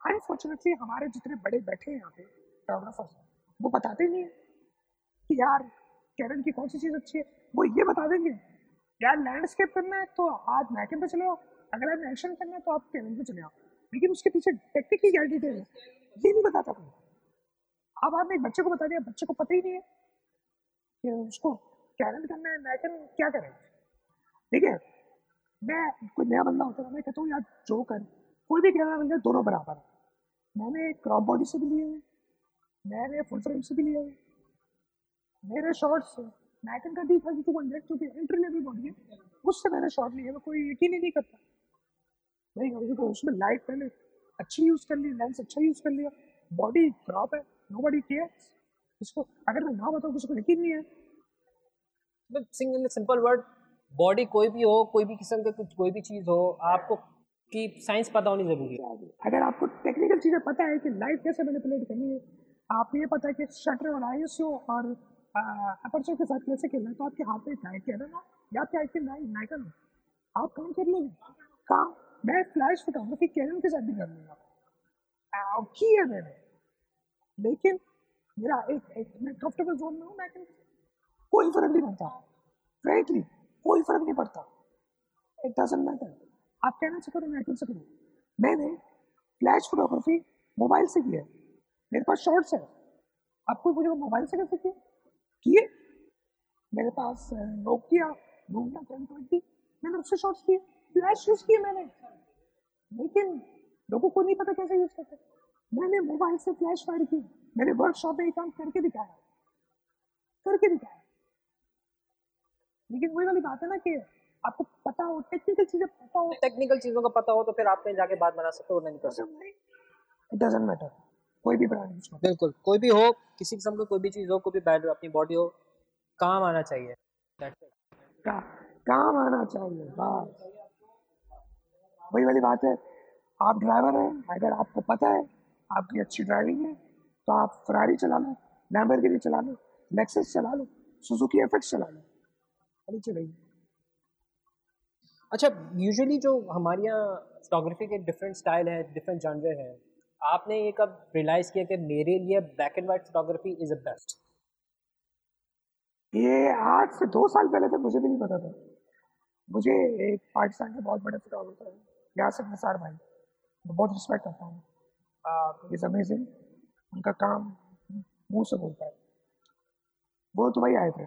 अनफॉर्चुनेटली हमारे जितने बड़े बैठे हैं यहाँ पे फोटोग्राफर्स वो बताते नहीं है कि यार कैनन की कौन सी चीज़ अच्छी है? वो ये बता देंगे। यार लैंडस्केप करना है तो आज नाइकन पे चले अगर आप एक्शन करना है तो आप कैनन पे चले आओ लेकिन उसके पीछे टेक्निकली क्या डिटेल है? ये नहीं बताता कोई। अब आपने एक बच्चे को बता दिया, बच्चे को पता ही नहीं है कि उसको कैरन करना है मैकन क्या करें? ठीक है? मैं कोई नया बंदा होता है, मैं कहता हूँ, यार, जो कर, कोई भी कैमरा जाए दोनों बराबर है। मैंने क्रॉप बॉडी से भी लिए मैंने फुल फ्रेम से भी लिए मेरे शॉर्ट्स मैकन का डी थर्टी टू हंड्रेड जो कि एंट्री लेवल बॉडी है। उससे मैंने शॉर्ट लिए मैं कोई यकीन ही नहीं करता। नहीं तो उसमें लाइट पहले अच्छी यूज़ कर ली लेंस अच्छा यूज़ कर लिया। बॉडी क्रॉप है नो बडी केयर्स इसको अगर मैं ना बताऊँ किसी को यकीन नहीं है। Sing in simple word body कोई भी हो कोई भी किस्म के कुछ कोई भी चीज़ हो आपको की साइंस पता होनी ज़रूरी है। अगर आपको टेक्निकल चीज़ें पता है कि लाइट कैसे मैनिपुलेट करनी है आप ये पता है कि शटर और आई और अपर्चर के साथ कैसे खेलना है? तो आपके हाथ में नाइट कह रहा या आपके हाथ में नाइकन आप काम कर लोगे काम मैं फ्लैश फोटोग्राफी कैनन के साथ भी कर लूँगा। की है मैंने लेकिन मेरा एक एक मैं कंफर्टेबल जोन में हूँ, मैं कोई फ़र्क नहीं पड़ता। फ्रेंकली कोई फ़र्क नहीं पड़ता। इट डजेंट मैटर आप कहना से करो मैं से करो? मैंने फ्लैश फोटोग्राफी मोबाइल से किया मेरे पास शॉर्ट्स है। आपको मुझे मोबाइल से कैसे किए किए। मेरे पास नोकिया नोकिया टेन ट्वेंटी मैंने उससे शॉर्ट्स किए फ्लैश यूज़ किए मैंने। लेकिन लोगों को नहीं पता कैसे यूज़ करते। मैंने मोबाइल से फ्लैश फायर की मैंने वर्कशॉप में एक काम करके दिखाया करके दिखाया। लेकिन वही वाली बात है ना कि आपको पता हो टेक्निकल चीज़ें पता हो। टेक्निकल चीज़ों का पता हो तो फिर आप कहीं जाके बात बना सकते हो नहीं कर सकते इट डजंट मैटर कोई भी ब्रांड यूज़ बिल्कुल कोई भी हो किसी किस्म की कोई भी चीज़ हो कोई भी बैड अपनी बॉडी हो काम आना चाहिए। का, काम आना चाहिए बस। वही वाली बात है आप ड्राइवर हैं अगर आपको पता है आपकी अच्छी ड्राइविंग है तो आप फरारी चला लो लैम्बरगिनी चला लो लेक्सस चला लो सुजुकी एफएक्स चला लो। अभी चलेगी अच्छा यूजुअली जो हमारे यहाँ फोटोग्राफी के डिफरेंट स्टाइल है डिफरेंट जानवर हैं आपने ये कब रियलाइज़ किया कि मेरे लिए black and white photography is a best ये आज से दो साल पहले तक मुझे भी नहीं पता था। मुझे एक पाकिस्तान के बहुत बड़े फोटोग्राफर हैं यासर निसार भाई। मैं बहुत रिस्पेक्ट करता हूँ। इज़ अमेजिंग उनका काम मुँह से बोलता है। वो तो भाई आए थे।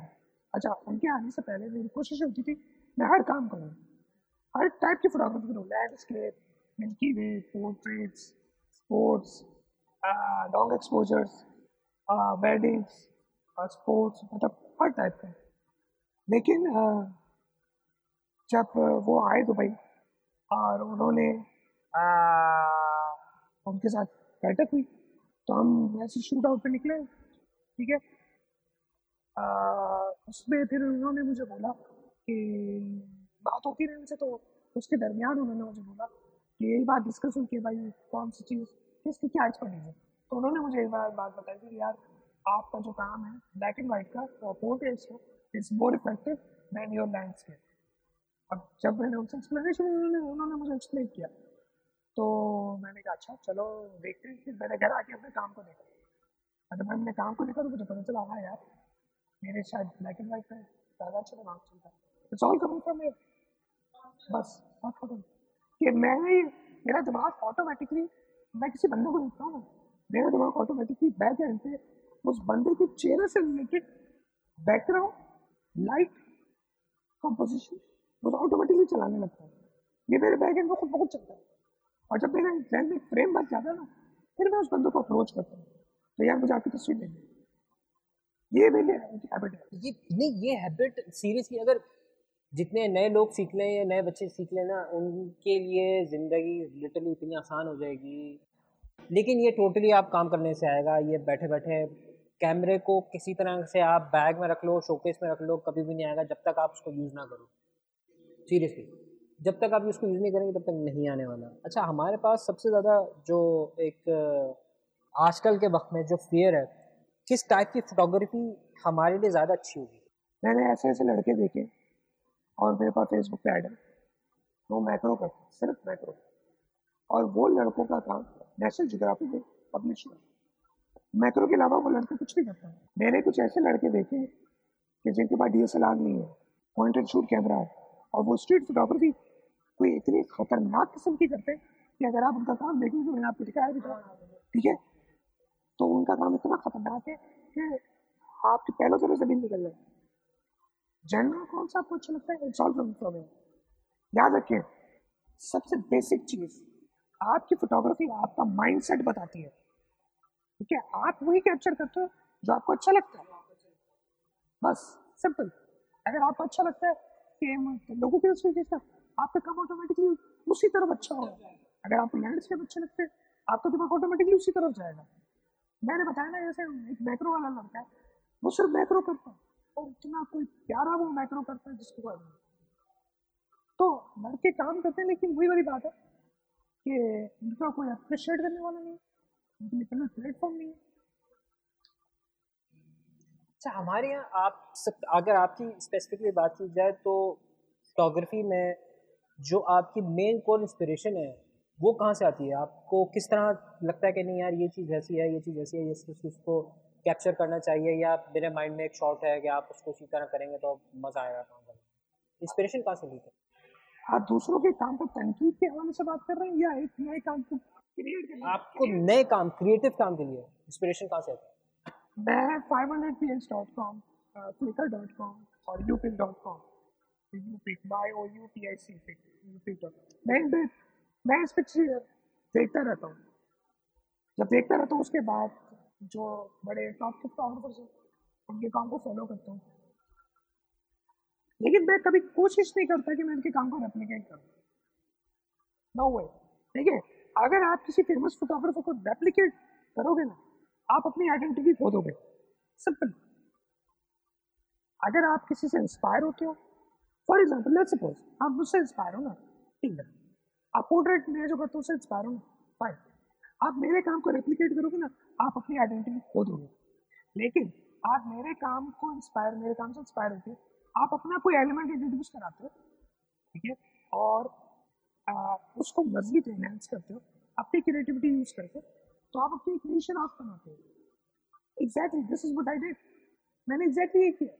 अच्छा उनके आने से पहले मेरी कोशिश होती थी मैं हर काम करूँ। हर टाइप की फोटोग्राफी करूँ। Landscape milky way portraits sports long exposures weddings sports मतलब हर टाइप का लेकिन जब वो आए दुबई और उन्होंने उनके साथ बैठक हुई तो हम ऐसे शूट आउट पे निकले, ठीक है? उसमें फिर उन्होंने मुझे बोला कि बात होती रही उनसे तो उसके दरमियान उन्होंने मुझे बोला कि यही बात डिस्कस हुई कि भाई कौन सी चीज़, किसकी क्या एक्सपर्टीज है तो उन्होंने मुझे एक बार बात बताई थी यार, आपका जो काम है ब्लैक एंड वाइट का पोर्ट्रेट्स का it's more effective than your landscape अब जब मैंने उनसे एक्सप्लेनेशन उन्होंने उन्होंने मुझे एक्सप्लेन किया। तो मैंने कहा अच्छा चलो, देखते हैं। फिर मैंने घर आके अपने काम को देखा। अगर मैं अपने काम को देखा तो मुझे पता चला हाँ यार, मेरे शायद ब्लैक एंड वाइट में ज़्यादा अच्छा दिमाग चलता है। इट्स ऑल कमिंग फ्रॉम बस बात खत्म कि मैं मेरा दिमाग ऑटोमेटिकली मैं किसी बंदे को देखता हूँ, मेरा दिमाग ऑटोमेटिकली बैक एंड पे उस बंदे के चेहरे से रिलेटेड बैकग्राउंड लाइट कंपोजिशन वो ऑटोमेटिकली चलाने लगता है। ये मेरे बैक एंड में खुद बहुत चलता है। और जब मेरे जहन में फ्रेम बच जाता है ना, फिर मैं उस बंदे को अप्रोच करता हूँ। तो यार, मुझे आपकी तस्वीर लेनी ये मेरी हैबिट है। ये, नहीं, ये हैबिट सीरियसली अगर जितने नए लोग सीख लें या नए बच्चे सीख लें ना, उनके लिए ज़िंदगी लिटरली इतनी आसान हो जाएगी। लेकिन ये टोटली आप काम करने से आएगा। ये बैठे बैठे कैमरे को किसी तरह से आप बैग में रख लो शोकेस में रख लो, कभी भी नहीं आएगा जब तक आप उसको यूज़ ना करो। सीरियसली जब तक आप उसको यूज़ नहीं करेंगे, तब तक नहीं आने वाला। अच्छा हमारे पास सबसे ज़्यादा जो एक, आजकल के वक्त में जो फियर है, किस टाइप की फोटोग्राफी हमारे लिए ज़्यादा अच्छी होगी? मैंने ऐसे ऐसे लड़के देखे। और मेरे पास फेसबुक पे ऐड है वो मैक्रो करते सिर्फ़ मैक्रो और वो लड़कों का काम नेशनल जोग्राफी में पब्लिश हुआ मैक्रो के अलावा वो लड़के कुछ नहीं करता मैंने कुछ ऐसे लड़के देखे कि जिनके पास डी नहीं है पॉइंट एंड शूट कैमरा है, और वो स्ट्रीट फोटोग्राफी कोई इतनी खतरनाक किस्म की करते हैं कि अगर आप उनका काम देखेंगे तो मैंने आपको दिखाया भी ठीक है? तो उनका काम इतना खतरनाक है कि आपके पहलों से ज़मीन निकल जाए। जनरल कौन सा आपको अच्छा लगता है इट्स ऑल फ्रॉम याद रखें, सबसे बेसिक चीज़, आपकी फोटोग्राफी आपका माइंडसेट बताती है। ठीक है? आप वही कैप्चर करते हो जो आपको अच्छा लगता है। बस सिंपल अगर आपको अच्छा लगता है कि लोगों की तस्वीर खींचना, आपका काम ऑटोमेटिकली उसी तरफ़ अच्छा होगा। अगर आपको लैंडस्केप अच्छे लगते हैं, आपका दिमाग ऑटोमेटिकली उसी तरफ़ जाएगा। मैंने बताया ना, जैसे एक मैक्रो वाला लड़का है, वो सिर्फ़ मैक्रो करता है। और इतना कोई प्यारा वो मैक्रो करता है जिसको बाद तो लड़के काम करते हैं, लेकिन वही वाली बात है कि उनका कोई अप्रिशिएट करने वाला नहीं उनके लिए इतना प्लेटफॉर्म नहीं है। अच्छा हमारे यहाँ आप सब, अगर आपकी स्पेसिफिकली बात की जाए तो फोटोग्राफी में जो आपकी मेन कोर इंस्पिरेशन है, वो कहाँ से आती है? आपको किस तरह लगता है कि नहीं यार, ये चीज़ ऐसी है, ये चीज़ ऐसी है, ये चीज़ को कैप्चर करना चाहिए या मेरे माइंड में एक शॉट है कि आप उसको उसी तरह करेंगे तो मज़ा आएगा काम करने इंस्पिरेशन कहाँ से ली है? आप दूसरों के काम पर तनकीद के हवाले से बात कर रहे हैं या एक नए काम को क्रिएट करने आपको नए काम क्रिएटिव काम के लिए इंस्पिरेशन कहाँ से आता है? मैं five hundred P H dot com Flickr dot com और YouPic dot com YouPic Y O U P I C pic YouPic dot मैं मैं इस पर देखता रहता हूँ। जब देखता रहता हूँ उसके बाद जो बड़े टॉप के फोटोग्राफर्स हैं, उनके काम को फॉलो करता हूँ। लेकिन मैं कभी कोशिश नहीं करता कि मैं उनके काम को रेप्लीकेट करूँ। नो वे ठीक है अगर आप किसी फ़ेमस फोटोग्राफर को रेप्लीकेट करोगे ना, आप अपनी आइडेंटिटी खो दोगे। सिंपल अगर आप किसी से इंस्पायर होते हो फॉर एग्ज़ाम्पल लेट सपोज़ आप मुझसे इंस्पायर हो ना, ठीक है। आप पोर्ट्रेट में जो करते हो, उससे इंस्पायर हो ना फाइन आप मेरे काम को रेप्लीकेट करोगे ना आप अपनी आइडेंटिटी खो दोगे। लेकिन आप मेरे काम को इंस्पायर मेरे काम से इंस्पायर होते आप अपना कोई एलिमेंट इंट्रोड्यूस कराते हो ठीक है? और आ, उसको मज़बूत एनहेंस करते हो अपनी क्रिएटिविटी यूज़ करके तो आप अपनी क्रिएशन ऑफ़ बनाते हो। Exactly this is what I did मैंने एग्जैक्टली ये किया।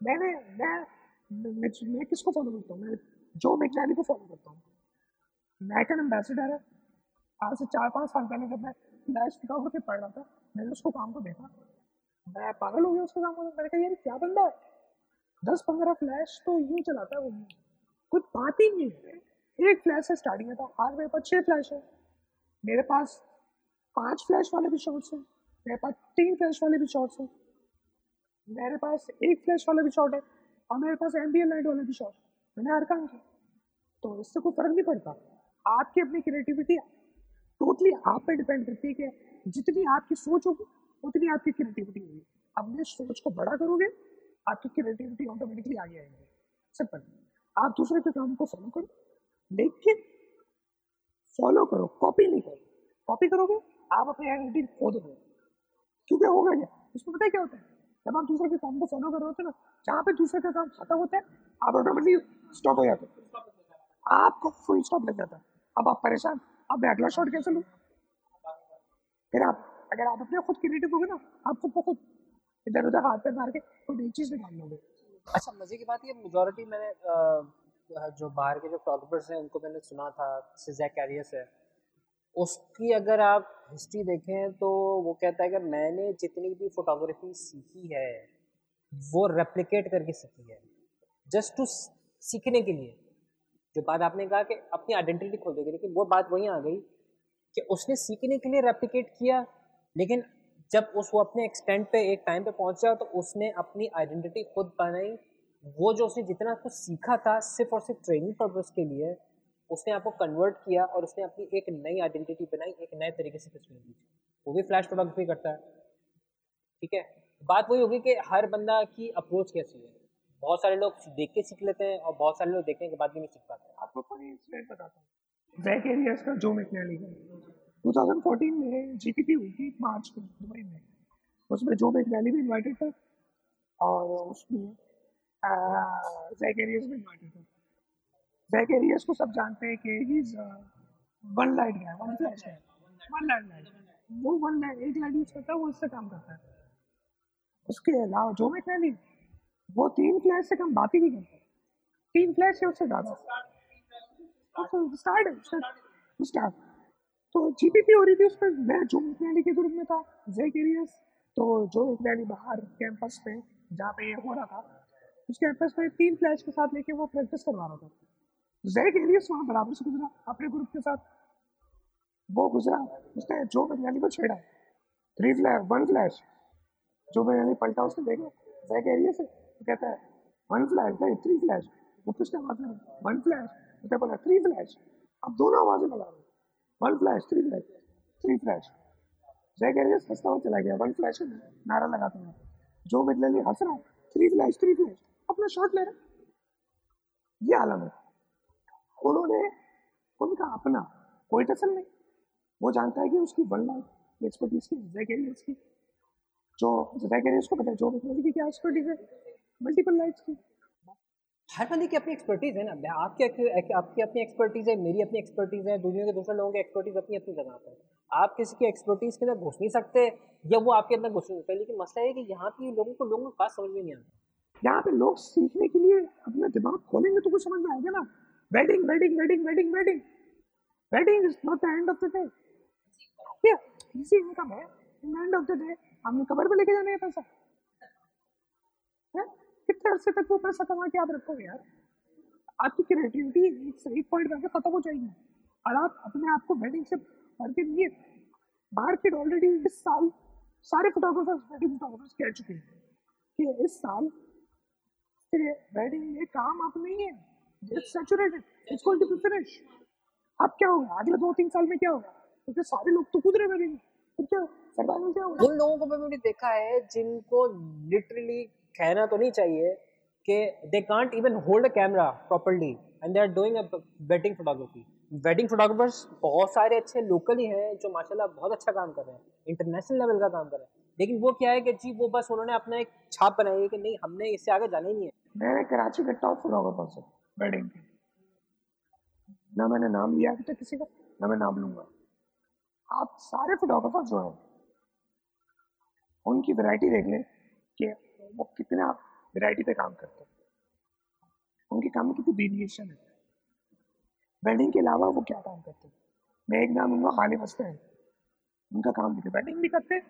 मैंने मैं मैं, मैं किसको फॉलो करता हूँ? मैं जो मैकलैनी को फॉलो करता हूँ। मैकन एम्बेसडर है। आज से चार पाँच साल पहले जब मैं फ्लैश फोटोग्राफी पढ़ रहा था, मैंने उसको काम को देखा। मैं पागल हो गया उसके काम को मैंने कहा, यार, क्या बंदा है? दस पंद्रह फ्लैश तो यूँ चलाता है वो कुछ बात ही नहीं है। एक फ्लैश से स्टार्टिंग था आज मेरे पास छः फ्लैश है। मेरे पास पाँच फ्लैश वाले भी शॉट्स हैं। मेरे पास तीन फ्लैश वाले भी शॉट्स हैं। मेरे पास एक फ्लैश वाला भी शॉट है और मेरे पास एम बी एल लाइट वाले भी शॉट मैंने हर काम किया। तो इससे कोई फ़र्क नहीं पड़ता। आपकी अपनी क्रिएटिविटी टोटली आप पे डिपेंड करती है कि जितनी आपकी सोच होगी, उतनी आपकी क्रिएटिविटी होगी। अपने सोच को बड़ा करोगे, आपकी क्रिएटिविटी ऑटोमेटिकली आगे आएगी। सिंपल आप दूसरे के काम को फॉलो करो, लेकिन फॉलो करो कॉपी नहीं करो। कॉपी करोगे, आप अपनी आइडेंटिटी खो दोगे क्योंकि होगा क्या? उसमें पता है क्या होता है? जब आप दूसरे के काम को फॉलो कर रहे होते ना, जहाँ पे दूसरे का काम खत्म होता है, आप ऑटोमेटिकली स्टॉप हो जाते आपको फुल स्टॉप लग जाता है। अब आप परेशान मैं अगला शॉट कैसे लूँ? फिर आप, अगर आप अपने खुद क्रिएटिव हो गए ना, आप खुद को खुद इधर उधर हाथ पे मार के कोई नई चीज़ निकाल लोगे। अच्छा मज़े की बात ये मेजोरिटी मैंने जो बाहर के जो फोटोग्राफर्स हैं, उनको मैंने सुना था सिजैक कैरियस है। उसकी अगर आप हिस्ट्री देखें तो वो कहता है कि मैंने जितनी भी फोटोग्राफी सीखी है, वो रेप्लिकेट करके सीखी है जस्ट टू सीखने के लिए। जो बात आपने कहा कि अपनी आइडेंटिटी खोल देगी, लेकिन वो बात वहीं आ गई कि उसने सीखने के लिए रेप्लिकेट किया, लेकिन जब उस वो अपने एक्सटेंट पे, एक टाइम पे पहुँचा तो उसने अपनी आइडेंटिटी खुद बनाई। वो जो उसने जितना कुछ सीखा था, सिर्फ़ और सिर्फ़ ट्रेनिंग पर्पज़ के लिए, उसने आपको कन्वर्ट किया और उसने अपनी एक नई आइडेंटिटी बनाई, एक नए तरीके से तस्वीर दी वो भी फ्लैश फोटोग्राफी करता है। ठीक है? बात वही होगी कि हर बंदा की अप्रोच कैसी है? बहुत सारे लोग देख के सीख लेते हैं और बहुत सारे लोग देखने के बाद भी नहीं सीख पाते। आपको फनी इंसिडेंट बताता हूँ। जैक एरियस का जो मैकनेली का 2014 में जीपीटी हुई थी मार्च में दुबई में। उसमें जो मैकनेली भी इनवाइटेड था और उसमें जैक एरियस भी इनवाइटेड था। जैक एरियस को सब जानते हैं कि ही इज़ वन लाइट है वन फ्लैश है वन लाइट लाइट वो वन लाइट एक लाइट यूज़ करता है वो इससे काम करता है। उसके अलावा जो मैकनेली वो तीन फ्लैश से कम बात ही नहीं करता। तीन फ्लैश है उससे ज़्यादा। है स्टार्ट तो जीपीपी हो रही थी उस पर। मैं जो मैकनेली के ग्रुप में था जैक एरियस तो जो मैकनेली बाहर कैंपस पे, जहाँ पे हो रहा था, उस कैंपस पे तीन फ्लैश के साथ लेके वो प्रैक्टिस करवा रहा था। जैक एरियस वहाँ बराबर से गुजरा, अपने ग्रुप के साथ। वो गुजरा, उसने जो मैकनेली को छेड़ा। थ्री फ्लैश वन फ्लैश जो मैकनेली पलटा, उसने देखा जैक एरियस से तो कहता है वन फ्लैश नहीं थ्री फ्लैश वो किसने आवाज़ में वन फ्लैश उसने बोला? थ्री फ्लैश अब दोनों आवाज़ें लगा रहे one flash three flash three flash जय कह रहे हंसता हुआ चला गया। वन फ्लैश नारा लगाता हुआ जो मिडलली हंस रहा थ्री फ्लैश थ्री फ्लैश अपना शॉट ले रहा ये आलम है। उन्होंने उनका अपना कोई टसल नहीं। वो जानता है कि उसकी वन लाइफ एक्सपर्टीज की, जय कह उसकी। जो जय कह उसको पता है, जो की क्या एक्सपर्टीज है। मल्टीपल लाइट्स की। हर बंदे की अपनी एक्सपर्टीज़ है ना। आपकी आपकी अपनी एक्सपर्टीज़ है मेरी अपनी एक्सपर्टीज़ है दुनिया के दूसरे लोगों की एक्सपर्टीज़ अपनी अपनी जगह पर आप किसी की एक्सपर्टीज़ के अंदर घुस नहीं सकते या वो आपके अंदर घुस नहीं सकते। लेकिन मसला है कि यहाँ पे लोगों को लोगों को बात समझ में नहीं आता। यहाँ पे लोग सीखने के लिए अपना दिमाग खोलेंगे तो कुछ समझ में आएगा ना। Wedding wedding wedding wedding wedding wedding is not the end of the day easy income है। In end of the day हमने कबर पे लेके जाने का पैसा। कितने अरसे तक वो पैसा कमा के आप रखोगे यार। आपकी क्रिएटिविटी एक सही पॉइंट में खत्म हो जाएगी। और आप अपने आप को वेडिंग से भर के लिए मार्केट ऑलरेडी इस साल सारे फोटोग्राफर्स वेडिंग फोटोग्राफर्स कह चुके हैं कि इस साल से वेडिंग में काम आप नहीं है। It's saturated it's going to be finish अब क्या होगा? अगले दो तीन साल में क्या होगा? क्योंकि सारे लोग तो कूद रहे वेडिंग क्या? उन लोगों को मैंने देखा है जिनको लिटरली कहना तो नहीं चाहिए कि they can't even hold a camera properly and they are doing a wedding photography wedding photographers बहुत सारे अच्छे लोकल ही जो माशाल्लाह बहुत अच्छा काम कर रहे हैं इंटरनेशनल लेवल का काम कर रहे हैं। लेकिन वो क्या है कि जी, वो बस उन्होंने अपना एक छाप बनाई है कि नहीं, हमने इससे आगे जाना ही नहीं है। मैंने कराची का टॉप फोटोग्राफर से वेडिंग ना मैंने नाम लिया अभी तक किसी का, ना मैं नाम लूँगा। आप सारे फोटोग्राफर जो हैं, उनकी वैरायटी देख लें। वो कितना वैरायटी पे काम करते हैं। उनके काम में कितनी वेरिएशन है। वेडिंग के अलावा वो क्या काम करते हैं? मैं एक नाम उनका खाली मस्त है। उनका काम भी वेडिंग भी करते हैं।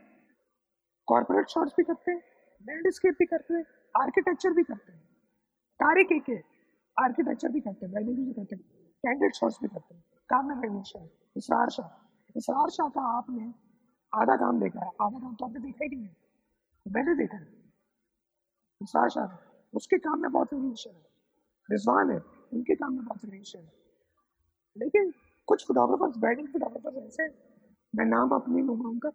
कॉर्पोरेट शॉट्स भी करते हैं। लैंडस्केप भी करते हैं। आर्किटेक्चर भी करते हैं। तारे के के आर्किटेक्चर भी करते हैं। वेडिंग भी करते हैं। कैंडिडेट शॉट्स भी करते हैं। काम में वेरिएशन इसरार शाह। इसरार शाह का आपने आधा काम देखा है। आधा काम तो आपने देखा ही नहीं है। मैंने देखा है। साशा है। उसके काम में बहुत वेरिएशन है। रिजवान है। उनके काम में बहुत वेरिएशन है। लेकिन कुछ फोटोग्राफर्स वेडिंग फोटोग्राफर्स ऐसे मैं नाम अपनी लूँगा उनका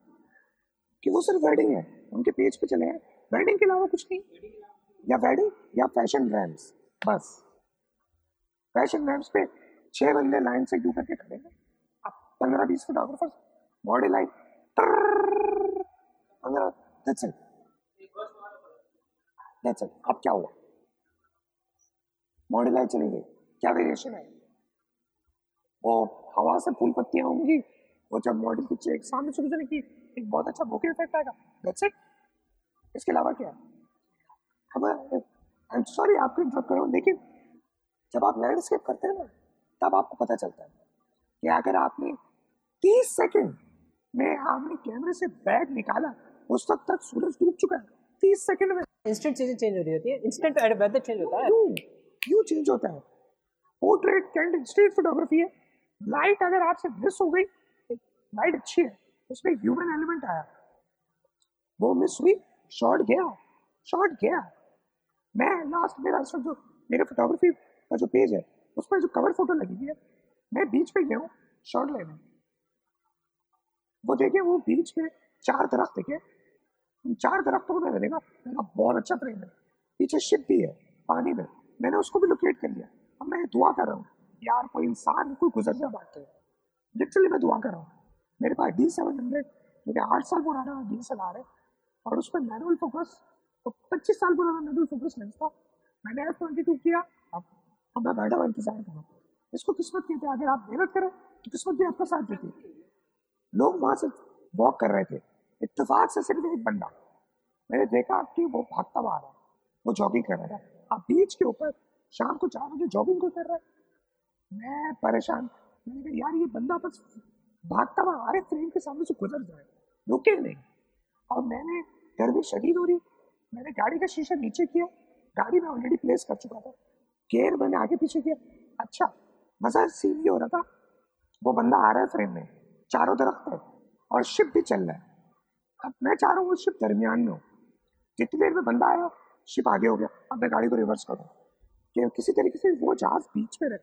कि वो सिर्फ़ वेडिंग है। उनके पेज पे चले हैं वेडिंग के अलावा कुछ नहीं। या वेडिंग या फ़ैशन ब्रांड्स बस। फ़ैशन ब्रांड्स पे छह बंदे लाइन से क्यों करके खड़े हैं। अब पंद्रह बीस फोटोग्राफर्स बॉडी लाइन पंद्रह दैट्स इट अब क्या हुआ? मॉडल चली गई क्या वेरिएशन है वो हवा से फूल पत्तियाँ होंगी। वो जब मॉडल की चेक सामने गुजरने की एक बहुत अच्छा बुके इफ़ेक्ट आएगा। दैट्स इट इसके अलावा क्या? अब आई एम सॉरी आपको इंटरप्ट कर रहा हूँ लेकिन जब आप लैंडस्केप करते हैं ना, तब आपको पता चलता है कि अगर आपने 30 सेकंड में आपने कैमरे से बैग निकाला, उस वक्त तक सूरज डूब चुका है। तीस सेकंड में इंस्टेंट चीज़ें चेंज हो रही होती है। इंस्टेंट वेदर चेंज होता है। क्यों? क्यों चेंज होता है? पोर्ट्रेट कैंड स्ट्रीट फोटोग्राफी है। लाइट अगर आपसे मिस हो गई लाइट अच्छी है उसमें ह्यूमन एलिमेंट आया। वो मिस हुई शॉर्ट गया शॉर्ट गया। मैं लास्ट मेरा जो मेरे फोटोग्राफी का जो पेज है उस पर जो कवर फ़ोटो लगी हुई है मैं बीच पे गया हूँ शॉर्ट लेने। वो देखिए वो बीच में चार दरख्त देखे। चार दरख्तों मैंने देखा मेरा बहुत अच्छा फ्रेम है। पीछे शिप भी है, पानी में। मैंने उसको भी लोकेट कर लिया। अब मैं दुआ कर रहा हूँ, यार कोई इंसान कोई गुजर जा बात है। लिटरली मैं दुआ कर रहा हूँ। मेरे पास डी सेवन हंड्रेड कि आठ साल पुराना डी एस है और उस पर मैनुअल फोकस तो पच्चीस साल पुराना मैनुअल फोकस लेंस था। मैंने एफ़ ट्वेंटी टू किया, अब अब मैं बैठा हुआ इंतज़ार करूँ इसको किस्मत कहते हैं, अगर आप मेहनत करें तो किस्मत भी आपका साथ देती है। लोग वहाँ से वॉक कर रहे थे। इतफाक से सिर्फ़ एक बंदा। मैंने देखा कि वो भागता हुआ रहा है। वो जॉगिंग कर रहा अब बीच के ऊपर शाम को चार बजे जॉगिंग को कर रहा है। मैं परेशान। मैंने कहा, यार, ये बंदा बस भागता हुआ रहे फ्रेम के सामने से गुजर जाए रुके नहीं। और मैंने गर्मी शदीद हो रही। मैंने गाड़ी का शीशा नीचे किया। गाड़ी में ऑलरेडी प्लेस कर चुका था। गेयर मैंने आगे पीछे किया। अच्छा मज़ा सीन ये हो रहा था। वो बंदा आ रहा है फ्रेम में। चारों तरफ़ है और शिप भी चल रहा है। अब मैं चाह रहा हूँ शिप दरमियान में हो। जितनी देर में बंदा आया शिप आगे हो गया। अब मैं गाड़ी को रिवर्स करूँ। कि किसी तरीके से वो जहाज़ बीच में रहे।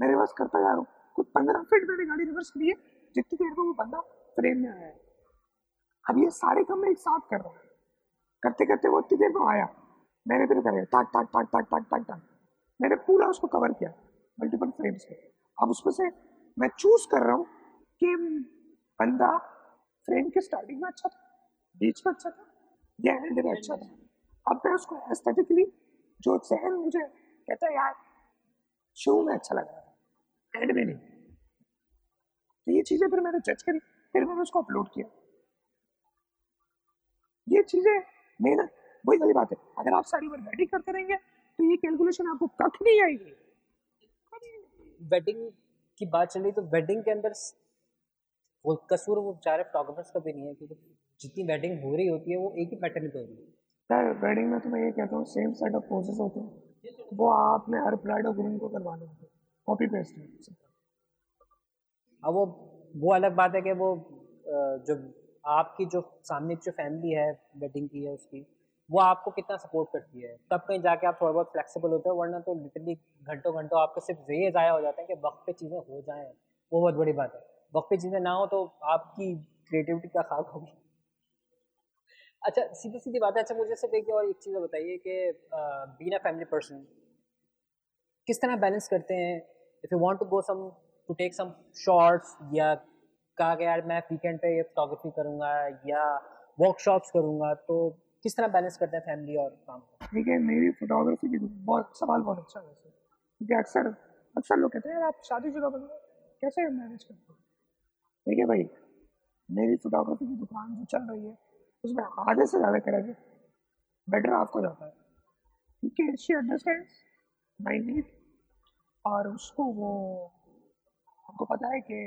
मैं रिवर्स करता जा रहा हूँ। कुछ पंद्रह फीट मैंने गाड़ी रिवर्स करी है। जितनी देर में वो बंदा फ्रेम में आया। अब ये सारे काम मैं एक साथ कर रहा हूँ। करते करते वो इतनी देर में आया। मैंने फिर करे टाक टाक टाक टाक टाक टाक टाक। मैंने पूरा उसको कवर किया। मल्टीपल फ्रेम्स में अब उसमें से मैं चूज़ कर रहा हूँ कि बंदा फ्रेम के स्टार्टिंग में अच्छा था बीच में अच्छा था या एंड में अच्छा था। अब मैं उसको एस्थेटिकली जो जहन मुझे कहता है यार शुरू में अच्छा लग रहा था एंड में नहीं। तो ये चीज़ें फिर मैंने जज करी फिर मैंने उसको अपलोड किया। ये चीज़ें मेहनत वही वाली बात है अगर आप सारी बार वेडिंग करते रहेंगे तो ये कैलकुलेशन आपको कख नहीं आएगी। वेडिंग की बात चल रही तो वेडिंग के अंदर वो कसूर वो बेचारे फोटोग्राफर्स का भी नहीं है क्योंकि जितनी वेडिंग हो रही होती है वो एक ही पैटर्न पे हो रही है। सर वेडिंग में तो मैं ये कहता हूँ सेम सेट ऑफ़ पोजेस होते हैं। वो आपने हर ब्राइड और ग्रूम को करवाने होते हैं। कॉपी पेस्ट है अब वो वो अलग बात है कि वो जो आपकी जो सामने जो फैमिली है वेडिंग की है उसकी वो आपको कितना सपोर्ट करती है? तब कहीं जाके आप थोड़ा बहुत फ्लेक्सिबल होते हो वरना तो लिटरली घंटों घंटों आपके सिर्फ़ ये ज़ाया हो जाते हैं कि वक्त पे चीज़ें हो जाएँ। वो बहुत बड़ी बात है। वक्त पे चीज़ें ना हो तो आपकी क्रिएटिविटी का खाक होगी। अच्छा सीधी सीधी बात है। अच्छा मुझे सिर्फ़ एक और एक चीज़ बताइए कि बीन अ फैमिली पर्सन किस तरह बैलेंस करते हैं? If you want to go some to take some shots या कहा कि यार, मैं वीकेंड पे ये फोटोग्राफी करूँगा या वर्कशॉप्स करूँगा तो किस तरह बैलेंस करते हैं फैमिली और काम ठीक है, मेरी फोटोग्राफी की बहुत, सवाल बहुत अच्छा है क्योंकि अक्सर अक्सर लोग कहते हैं, यार, आप शादीशुदा बंदे कैसे मैनेज करते हैं? ठीक है भाई? मेरी फोटोग्राफी की दुकान जो चल रही है, उसमें आधे से ज़्यादा करेंगे बेटर आपको जाता है। क्योंकि शी अंडरस्टैंड माई नीड और उसको वो हमको पता है कि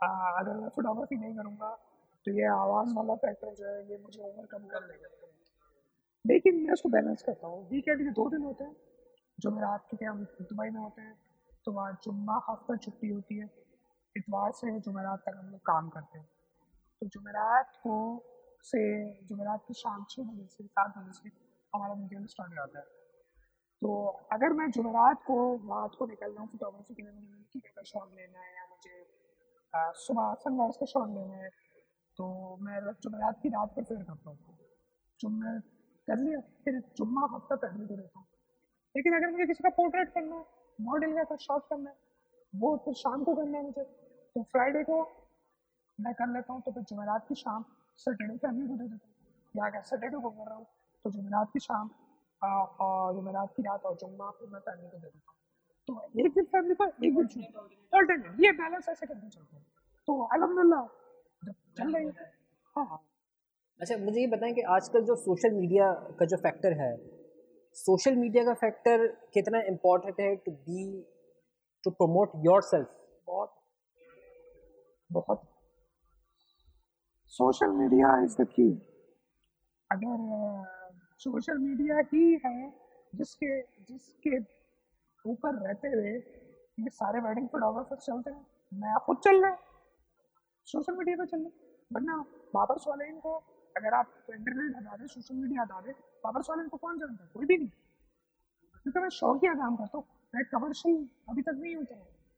अगर मैं फोटोग्राफी नहीं करूँगा तो ये आवाज़ वाला फैक्टर जो है, ये मुझे ओवरकम कर लेगा। लेकिन मैं उसको बैलेंस करता हूँ। वीकेंड के दो दिन होते हैं, जो मेरा आप क्योंकि हम दुबई में होते हैं तो वहाँ जुम्मा हफ़्ता छुट्टी होती है। इतवार से जुमेरात तक हम लोग काम करते हैं। तो जुमेरात को से, जुमेरात की शाम छः बजे से सात बजे से हमारा मीडियम स्टार्ट हो जाता है। तो अगर मैं जुमेरात को रात को निकल रहा हूँ फोटोग्राफी के लिए मुझे मिल्की का शॉट लेना है या मुझे सुबह सनराइज का शॉट लेना है तो मैं जुमेरात की रात पर फिर करता हूँ। जुम्मे कर लिया, फिर जुम्मा हफ़्ता पहले को रहता हूँ। लेकिन अगर मुझे किसी का पोर्ट्रेट करना है मॉडल का शॉट करना है, वो फिर शाम को करना है मुझे। तो फ्राइडे को मैं कर लेता हूँ तो फिर जुमेरात की शाम सैटरडे फैमिली को दे देता हूँ। या अगर सैटरडे को कर रहा हूँ तो जुमेरात की शाम और जुमेरात की रात और जुम्मा फिर मैं फैमिली को दे देता हूँ। तो एक दिन फैमिली को एक दिन ऑल्टरनेट ये बैलेंस ऐसे करके चलते हैं। तो अलहमदिल्ला चल रही है। हाँ हाँ। अच्छा मुझे ये बताएँ कि आजकल जो सोशल मीडिया का जो फैक्टर है सोशल मीडिया का फैक्टर कितना इम्पोर्टेंट है to be to promote your self बहुत बहुत। सोशल मीडिया इज़ द की अगर सोशल मीडिया ही है जिसके जिसके ऊपर रहते हुए ये सारे वेडिंग फोटोग्राफर चलते हैं मैं खुद चल रहा सोशल मीडिया पे चल रहा वरना बाबर सोलेन को अगर आप इंटरनेट हटा दें सोशल मीडिया हटा दें बाबर सोलेन को कौन जानता है? कोई भी नहीं। क्योंकि मैं शौकिया काम करता हूँ। मैं कमर्शियल अभी तक नहीं होता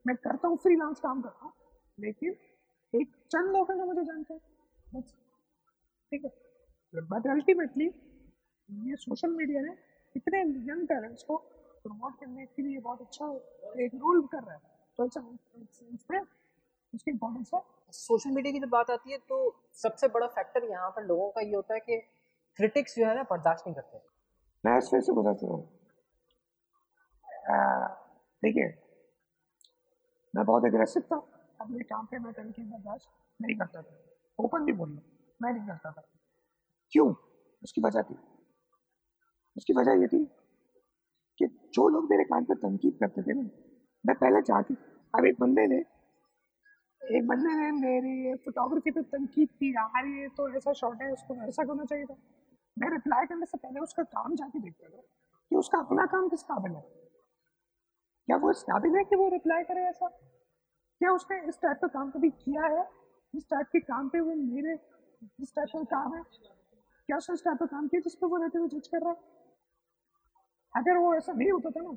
मैं करता हूँ फ्री काम करता हूँ। लेकिन एक चंद लोग हैं जो मुझे जानते हैं बस। ठीक है। बट अल्टीमेटली ये सोशल मीडिया ने इतने यंग टैलेंट्स को प्रमोट करने के लिए बहुत अच्छा एक रोल कर रहा है। तो इसमें उसकी इम्पोर्टेंस है। सोशल मीडिया की जब बात आती है तो सबसे बड़ा फैक्टर यहाँ पर लोगों का ये होता है कि क्रिटिक्स जो है ना बर्दाश्त नहीं करते। मैं इसमें से बता चुका हूँ। देखिए मैं बहुत एग्रेसिव था। अपने काम पे मैं तरीके बर्दाश्त नहीं करता था। ओपन भी बोलना, मैं नहीं करता था। क्यों? उसकी वजह थी। उसकी वजह ये थी कि जो लोग मेरे काम पर तनकीद करते थे ना, मैं पहले चाहती, अब एक बंदे ने, एक बंदे ने मेरी फोटोग्राफी पे तनकीद की, यार ये तो ऐसा शॉट है, उसको ऐसा करना चाहिए था। मैं रिप्लाई करने से पहले उसका काम जाके देखता था कि उसका अपना काम किस काबिल है क्या वो इस काबिल है कि वो रिप्लाई करे ऐसा? क्या उसने इस टाइप का काम कभी किया है? इस टाइप के काम पे वो मेरे, इस टाइप का काम है? क्या उसने इस टाइप का काम किया जिस पर वो रहते हुए जज कर रहा है? अगर वो ऐसा नहीं होता था ना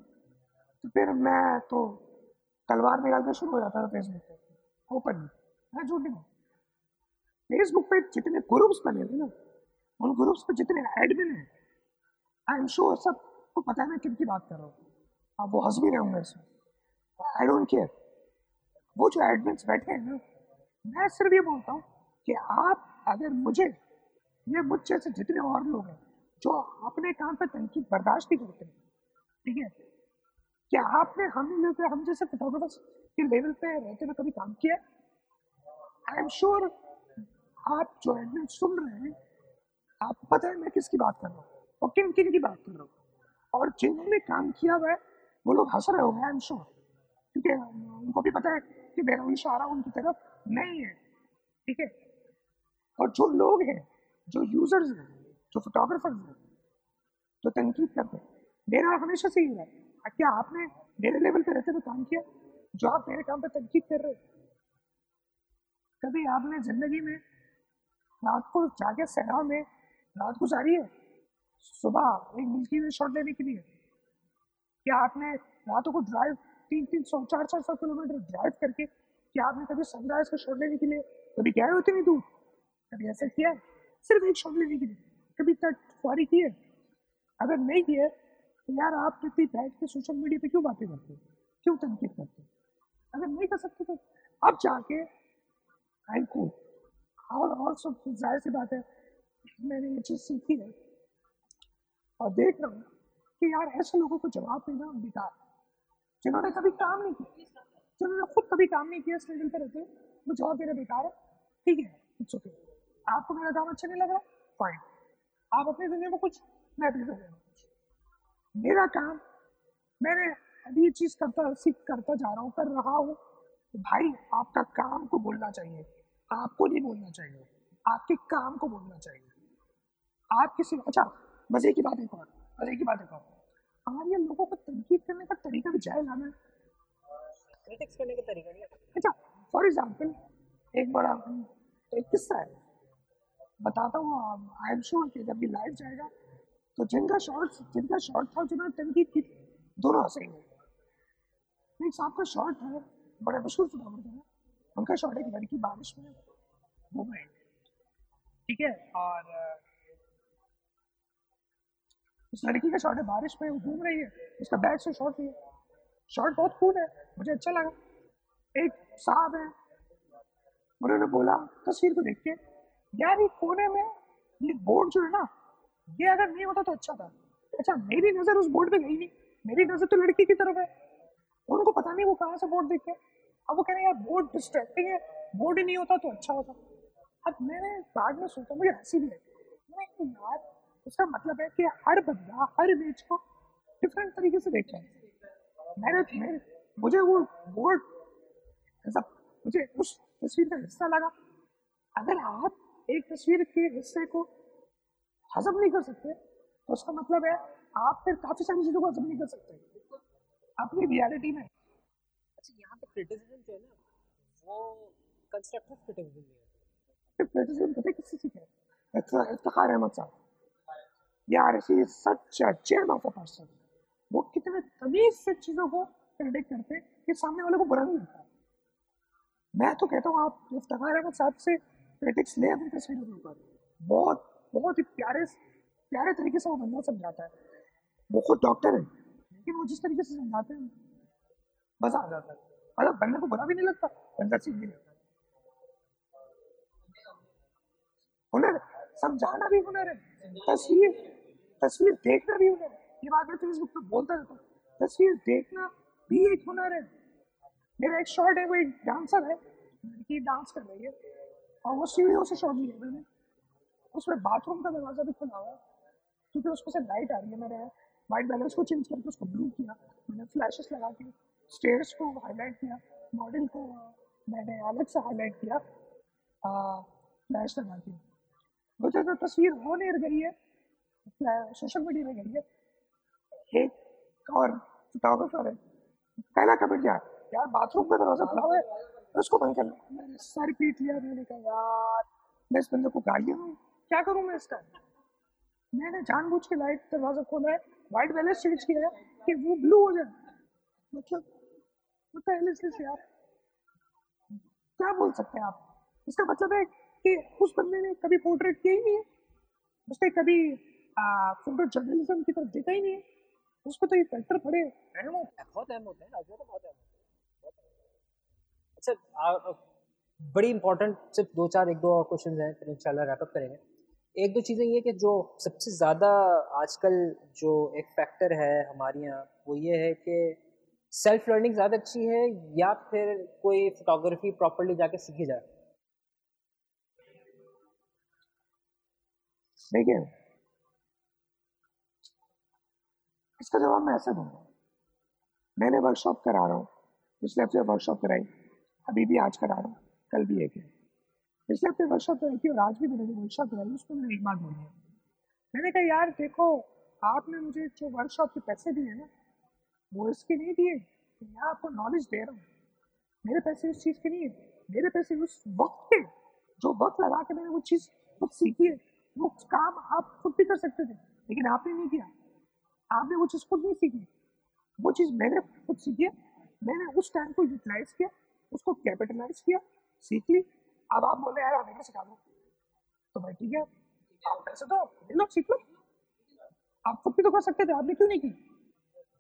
तो फिर मैं तो तलवार निकालना शुरू हो जाता था फेसबुक पे। ओपन मैं झूठ नहीं फेसबुक पे जितने ग्रुप्स बने थे ना, उन ग्रुप्स पे जितने एडमिन हैं आई एम श्योर सबको पता है मैं किन की बात कर रहा हूँ। आप वो हंस भी रहे होंगे इसमें। आई डोंट केयर वो जो एडमिन बैठे हैं ना मैं सिर्फ़ ये बोलता हूँ कि आप अगर मुझे, ये मुझ जैसे जितने और लोग हैं, जो अपने काम पर तनकीद बर्दाश्त नहीं करते, ठीक है? क्या आपने हम लोग, हम जैसे फोटोग्राफर्स के लेवल पे रहते हुए कभी काम किया? आई एम श्योर आप जो एडमिन सुन रहे हैं, आपको पता है मैं किसकी बात कर रहा हूँ और किन किन की बात कर रहा हूँ। और जिन्होंने काम किया हुआ है, वो लोग हंस रहे होंगे आई एम श्योर क्योंकि, उनको भी पता है कि मेरा इशारा उनकी तरफ़ नहीं है। ठीक है? और जो लोग हैं, जो यूज़र्स हैं, जो फोटोग्राफर हैं, जो तनकीद करते हैं, मेरा हमेशा से ही। रहा क्या आपने मेरे लेवल पे रहते हुए काम किया, जो आप मेरे काम पे तनकीद कर रहे हो। कभी आपने ज़िंदगी में रात को जाके सहरा में रात गुजारी है? सुबह एक मिल्की में शॉट लेने के लिए। क्या आपने रातों को ड्राइव तीन तीन सौ चार चार सौ किलोमीटर ड्राइव करके क्या आपने कभी सनराइज को शॉट लेने के लिए कभी गए होते नहीं दूर? कभी ऐसा किया है? सिर्फ़ एक शॉट लेने के लिए। कभी तक फुआरी की है? अगर नहीं किए तो यार आप इतनी बैठ के सोशल मीडिया पे क्यों बातें करते हो? क्यों तनकीद करते हो? अगर नहीं कर सकते तो अब जाके आई को और और सब ज़ाहिर सी बात है, मैंने ये चीज़ सीखी है। और देख रहा हूँ कि यार ऐसे लोगों को जवाब देना बेकार जिन्होंने कभी काम नहीं किया, जिन्होंने खुद कभी काम नहीं किया लेवल पर रहते वो जवाब देना बेकार है। ठीक है इट्स ओके आपको मेरा काम अच्छा नहीं लग रहा? फाइन आप अपनी दुनिया में कुछ, मैं अपनी दुनिया मेरा काम, मैंने अभी ये चीज़ करता, सीख करता जा रहा हूँ, कर रहा हूँ। तो भाई, आपका काम को बोलना चाहिए। आपको नहीं बोलना चाहिए। आपके काम को बोलना चाहिए। आप किसी अच्छा मज़े की बात एक और मज़े की बात एक और। हमारे ये लोगों को तनकीद करने का तरीका भी जाए लाना क्रिटिक्स करने का तरीका नहीं अच्छा फॉर एग्ज़ाम्पल एक बड़ा एक किस्सा है। बताता हूँ आई एम श्योर कि जब भी लाइव जाएगा तो जिनका शॉर्ट जिनका शॉर्ट था जिन्होंने तनकीद की दोनों हंसेंगे एक साहब का शॉर्ट है बड़े मशहूर फोटोग्राफर है। उनका शॉर्ट एक लड़की बारिश में घूम रही ठीक है? और उस लड़की का शॉर्ट है बारिश में वो घूम रही है, उसका बैग से शॉर्ट लिया। शॉर्ट बहुत कूल है, मुझे अच्छा लगा। एक साहब है, उन्होंने बोला, तस्वीर को देख के यार, ये कोने में, ये बोर्ड जो है ना, ये अगर नहीं होता तो अच्छा था। अच्छा मेरी नज़र उस बोर्ड पे गई नहीं। मेरी नज़र तो लड़की की तरफ़ है। उनको पता नहीं वो कहाँ से बोर्ड देखे। अब वो कह रहे हैं, यार, बोर्ड डिस्ट्रैक्टिंग है। बोर्ड ही नहीं होता तो अच्छा होता। अब मैंने बाद में सोचा, मुझे हँसी भी है यार उसका मतलब है कि हर बंदा हर इमेज को डिफरेंट तरीके से देखता है। मैंने मेरे मुझे वो बोर्ड ऐसा मुझे उस तस्वीर का हिस्सा लगा। अगर आप एक तस्वीर के हिस्से को हजम नहीं कर सकते तो उसका मतलब है आप फिर काफ़ी सारी चीज़ों को हजम नहीं कर सकते। अपनी रियलिटी में। अच्छा यहाँ पे क्रिटिसिज्म जो है ना वो कंस्ट्रक्टिव क्रिटिसिज्म नहीं है। क्रिटिसिज्म पता है किससे सीखे इफ्तिखार अहमद साहब। यार she is such a of a person वो कितने तमीज से चीज़ों को प्रेडिक्ट करते हैं कि सामने वाले को बुरा नहीं लगता। मैं तो कहता हूँ, आप इफ्तार अहमद साहब से क्रिटिक्स ले अपनी तस्वीरों के ऊपर बहुत बहुत ही प्यारे प्यारे तरीके से वो बंदा समझाता है। वो खुद डॉक्टर है, लेकिन वो जिस तरीके से समझाते हैं मज़ा आ जाता है। मतलब बंदे को बुरा भी नहीं लगता, बंदा सीख भी लगता हुनर समझाना भी हुनर है। तस्वीर तस्वीर देखना भी हुनर है। ये बात मैं फेसबुक पे बोलता रहता हूँ। तस्वीर देखना भी एक हुनर है। मेरा एक शॉर्ट है, वो एक डांसर है। लड़की डांस कर रही है और वो सीढ़ियों से शॉर्ट लिया मैंने। उसमें बाथरूम का दरवाज़ा भी खुला हुआ है। क्योंकि उसमें से लाइट आ रही है, मैंने वाइट बैलेंस को चेंज करके उसको ब्लू किया। मैंने फ्लैशेस लगा के स्टेयर्स को हाईलाइट किया मॉडल को मैंने अलग से हाईलाइट किया फ्लैश लगा के। मुझे जो तस्वीर हो नहीं गई है। सोशल मीडिया में है। एक और फोटोग्राफर है पहला कमेंट क्या? यार बाथरूम का दरवाज़ा खुला है उसको बंद कर मैंने सारी पीट लिया मैंने कहा यार मैं इस बंदे को गालियाँ क्या करूँ मैं इसका? मैंने जानबूझ के लाइट दरवाज़ा खोला है वाइट बैलेंस चेंज किया है कि वो ब्लू हो जाए। मतलब से यार। क्या बोल सकते हैं आप? इसका मतलब है कि उस बंदे ने कभी पोर्ट्रेट किया ही नहीं है। उसने कभी फ़ोटो जर्नलिज्म की तरफ़ देखा ही नहीं है। उसको तो ये फैक्टर पड़े अहम होता है बहुत अहम होता है तो बहुत अहम अच्छा बड़ी इंपॉर्टेंट सिर्फ़ दो चार एक दो और क्वेश्चन हैं फिर इंशाल्लाह रैपअप करेंगे। एक दो चीज़ें ये कि जो सबसे ज़्यादा आजकल जो एक फैक्टर है हमारे यहाँ वो ये है कि सेल्फ लर्निंग ज़्यादा अच्छी है या फिर कोई फोटोग्राफी प्रॉपरली जाके सीखी जाए? देखिए इसका जवाब मैं ऐसे दूँगा। मैंने वर्कशॉप करा रहा हूँ। पिछले हफ़्ते वर्कशॉप कराई। अभी भी आज करा रहा हूँ। कल भी एक है। पिछले हफ़्ते वर्कशॉप कराई थी और आज भी मैंने जो वर्कशॉप कराई उसमें मैंने एक बात बोली। है मैंने कहा, यार, देखो, आपने मुझे जो वर्कशॉप के पैसे दिए ना, वो इसके नहीं दिए। मैं आपको नॉलेज दे रहा हूँ। मेरे पैसे उस चीज़ के नहीं है। मेरे पैसे उस वक्त के, जो वक्त लगा के मैंने वो चीज़ खुद सीखी है, वो काम आप खुद भी कर सकते थे, लेकिन आपने नहीं किया। आपने वो चीज़ खुद नहीं सीखी वो चीज़ मैंने खुद सीखी है मैंने उस टाइम को यूटिलाइज किया उसको कैपिटलाइज किया सीख ली अब आप बोले यार हमें सिखा दो तो भाई ठीक है आप पैसे तो लो सीख लो आप खुद भी तो कर सकते थे आपने क्यों नहीं की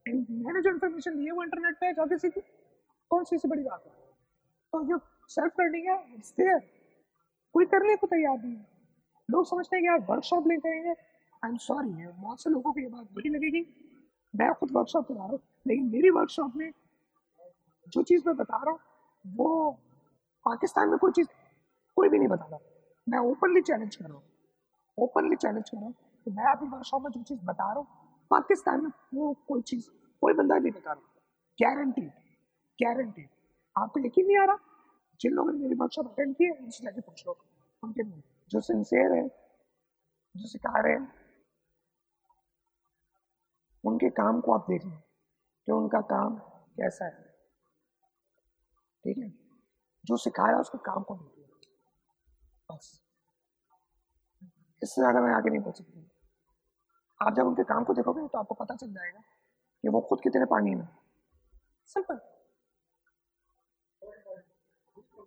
मैंने जो इन्फॉर्मेशन दी है वो इंटरनेट पे जाके सीखी कौन सी से बड़ी बात है तो जो सेल्फ लर्निंग है कोई करने को तैयार नहीं है लोग समझते हैं कि यार वर्कशॉप लेते हैं आई एम सॉरी बहुत से लोगों को ये बात बुरी लगेगी। मैं खुद वर्कशॉप करा रहा हूँ, लेकिन मेरी वर्कशॉप में जो चीज़ मैं बता रहा हूँ, वो पाकिस्तान में कोई चीज़ कोई भी नहीं बता रहा। मैं ओपनली चैलेंज कर रहा हूँ। ओपनली चैलेंज कर रहा हूँ कि मैं अपनी वर्कशॉप में जो चीज़ बता रहा हूँ, पाकिस्तान में वो कोई चीज़, कोई बंदा नहीं बता रहा। गारंटी गारंटी आपको यकीन नहीं आ रहा? जिन लोगों ने मेरी वर्कशॉप अटेंड की है, उनसे जाके पूछ लो। उनके जो सिंसेयर है, जो सिखा रहे हैं उनके काम को आप देख लें कि उनका काम कैसा है। ठीक है? जो सिखा रहा है उसके काम को देख लें। बस। इससे ज़्यादा मैं आगे नहीं बोल सकती। आप जब उनके काम को देखोगे तो आपको पता चल जाएगा कि वो खुद कितने पानी में सिंपल।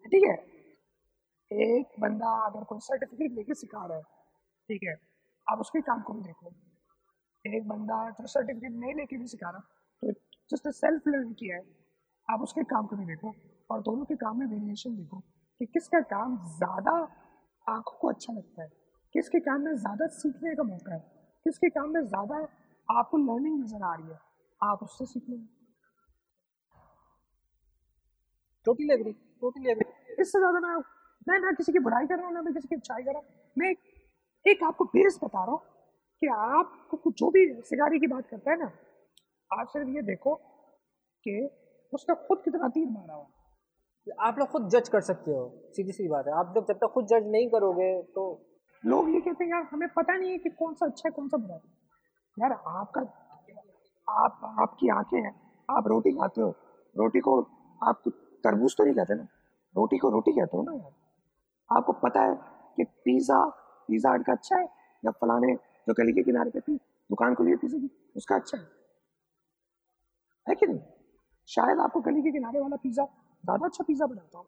ठीक है? एक बंदा अगर कोई सर्टिफिकेट लेके सिखा रहा है, ठीक है? आप उसके काम को भी देखो एक बंदा जो सर्टिफिकेट नहीं लेके भी सिखा रहा। तो जस्ट सेल्फ लर्न किया है, आप उसके काम को भी देखो और दोनों के काम में वेरिएशन देखो कि किसका काम ज़्यादा आँखों को अच्छा लगता है, किसके काम में ज़्यादा सीखने का मौका है, किसके काम में ज़्यादा आपको लर्निंग नज़र आ रही है, आप उससे सीख। लो टोटली एग्री टोटली एग्री इससे ज़्यादा मैं मैं ना किसी की बुराई कर रहा हूँ, ना मैं किसी की अच्छाई कर रहा हूँ, मैं एक आपको बेस बता रहा हूँ कि आप जो भी सिगारी की बात करता है ना आप सिर्फ़ ये देखो कि उसका खुद कितना तीर मारा हुआ आप लोग खुद जज कर सकते हो सीधी सी बात है। आप लोग जब तक खुद जज नहीं करोगे तो लोग ये कहते हैं यार हमें पता नहीं है कि कौन सा अच्छा है कौन सा बुरा है। यार आपका आप आपकी आँखें हैं आप रोटी खाते हो। रोटी को आप तरबूज तो नहीं कहते ना? रोटी को रोटी कहते हो ना यार? आपको पता है कि पिज़्ज़ा पिज़्ज़ा हट का अच्छा है या फलाने जो गली के किनारे पे थी, दुकान खुली पिज़्ज़ा की उसका अच्छा है। है कि नहीं? शायद आपको गली के किनारे वाला पिज़्ज़ा ज़्यादा अच्छा पिज़्ज़ा बनाता हो।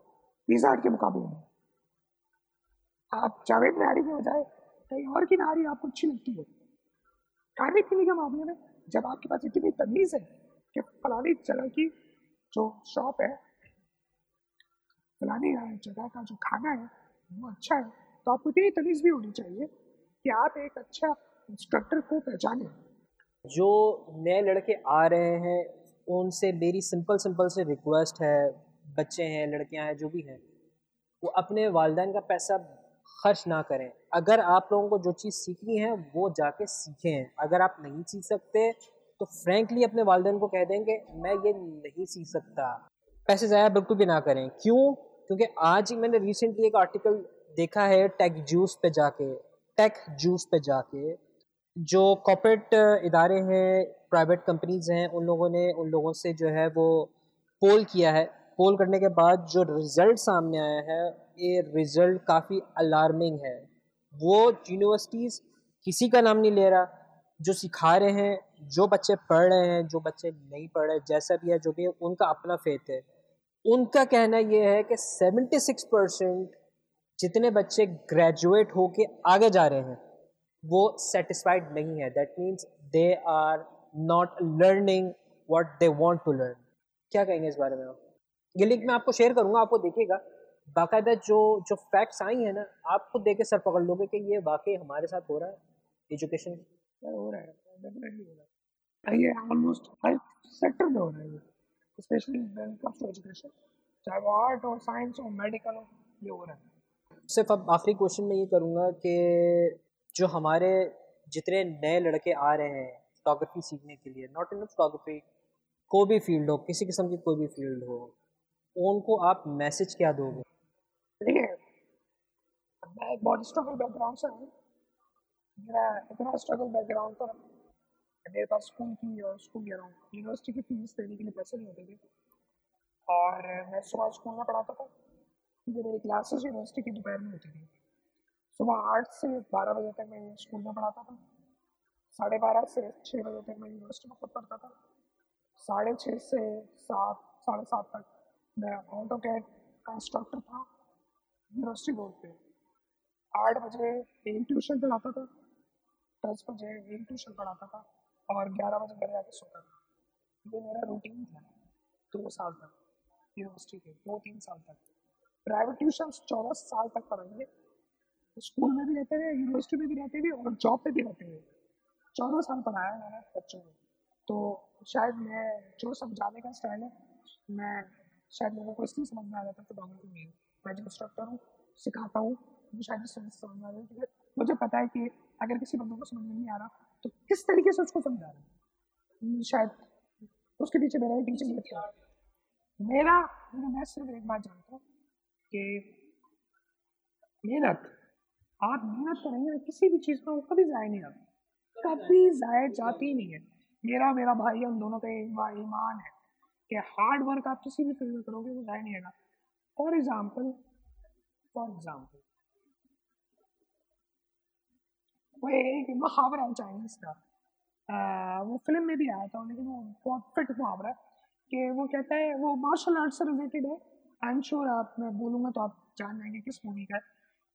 पिज़्ज़ा हट के मुकाबले में। आप जावेद नारी के बजाय कहीं और की नारी आपको अच्छी लगती है। खाने पीने के मामले में, जब आपके पास इतनी तमीज़ है कि फलानी जगह की जो शॉप है, फलानी जगह का जो खाना है, वो अच्छा है तो आपको इतनी तमीज़ भी होनी चाहिए कि आप एक अच्छा इंस्ट्रक्टर को पहचाने। जो नए लड़के आ रहे हैं, उनसे मेरी सिंपल सिंपल से रिक्वेस्ट है, बच्चे हैं, लड़कियाँ हैं, जो भी हैं, वो अपने वालदेन का पैसा खर्च ना करें। अगर आप लोगों को जो चीज़ सीखनी है, वो जाके सीखें। अगर आप नहीं सीख सकते तो फ्रेंकली अपने वालदेन को कह देंगे, मैं ये नहीं सीख सकता। पैसे ज़ाया बिल्कुल भी ना करें। क्यों? क्योंकि आज ही मैंने रिसेंटली एक आर्टिकल देखा है टेक जूस पे जाके टेक जूस पे जाके। जो कॉपरेट इदारे हैं प्राइवेट कंपनीज़ हैं, उन लोगों ने, उन लोगों से जो है वो पोल किया है। पोल करने के बाद जो रिज़ल्ट सामने आया है, ये रिज़ल्ट काफ़ी अलार्मिंग है। वो यूनिवर्सिटीज़ किसी का नाम नहीं ले रहा। जो सिखा रहे हैं, जो बच्चे पढ़ रहे हैं, जो बच्चे नहीं पढ़ रहे, जैसा भी है, जो भी है, उनका अपना फेथ है। उनका कहना ये है कि 76 परसेंट जितने बच्चे ग्रेजुएट होके आगे जा रहे हैं वो सेटिस्फाइड नहीं है. That means they are not learning what they want to learn क्या कहेंगे इस बारे में आप? ये लिंक मैं आपको शेयर करूँगा आपको देखिएगा. बाकायदा जो जो फैक्ट्स आई हैं ना आप खुद देख के सर पकड़ लोगे कि ये वाकई हमारे साथ हो रहा है? एजुकेशन हो रहा है डेफिनेटली हो रहा है। ये ऑलमोस्ट हर सेक्टर में हो रहा है specially when comes to education चाहे वो आर्ट हो साइंस हो मेडिकल हो ये हो रहा है। सिर्फ़ अब आखिरी क्वेश्चन मैं ये करूँगा कि जो हमारे जितने नए लड़के आ रहे हैं फोटोग्राफी सीखने के लिए नॉट इन फोटोग्राफी कोई भी फ़ील्ड हो, किसी किस्म की कोई भी फ़ील्ड हो, उनको आप मैसेज क्या दोगे? देखिए, मैं बहुत स्ट्रगल बैकग्राउंड से हूँ। मेरा इतना स्ट्रगल बैकग्राउंड था, मेरे पास स्कूल की और स्कूल गया यूनिवर्सिटी की फ़ीस देने के लिए पैसे नहीं होते थे। और मैं सुबह स्कूल में पढ़ाता था मेरी क्लासेस यूनिवर्सिटी की दोपहर में होती थी। सुबह आठ से बारह बजे तक मैं स्कूल में पढ़ाता था। साढ़े बारह से छः बजे तक मैं यूनिवर्सिटी में खुद पढ़ता था। साढ़े छः से सात, साढ़े सात तक मैं ऑटो कैड का इंस्ट्रक्टर था यूनिवर्सिटी रोड पे। आठ बजे एक ट्यूशन पढ़ाता था, दस बजे एक ट्यूशन पढ़ाता था और ग्यारह बजे घर जाके सोता था। ये मेरा रूटीन था दो साल तक यूनिवर्सिटी के, दो तीन साल तक। प्राइवेट ट्यूशन चौदह साल तक पढ़ाएँगे स्कूल में भी रहते थे यूनिवर्सिटी में भी रहते थे और जॉब पे भी रहते थे चौदह साल पढ़ाया मैंने बच्चों को। तो शायद मैं, जो समझाने का स्टाइल है, मैं शायद लोगों को इसलिए समझ में आ जाता है फोटोग्राफी में मैं जो इंस्ट्रक्टर हूँ, सिखाता हूँ, मुझे शायद समझ में आ जाए मुझे पता है कि अगर किसी बंदे को समझ में नहीं आ रहा तो किस तरीके से उसको समझा रहा हूँ? शायद उसके पीछे मेरा ही टीचिंग मेथड है। मेरा, मैं सिर्फ़ एक बात जानता हूँ कि मेहनत आप मेहनत करेंगे किसी भी चीज़ में वो कभी ज़ाय नहीं आता कभी ज़ाय जाती नहीं है। मेरा मेरा भाई, हम दोनों का ईमान है कि हार्ड वर्क आप किसी भी फ़ील्ड में करोगे, वो जाए नहीं आएगा। फॉर एग्ज़ाम्पल फॉर एग्ज़ाम्पल वो एक मुहावरा है चाइनीज़ का। वो फ़िल्म में भी आया था, लेकिन वो बहुत फिट मुहावरा है कि वो कहता है, वो मार्शल आर्ट से रिलेटेड है। आई एम श्योर आप, मैं बोलूँगा तो आप जान जाएँगे किस मूवी का है।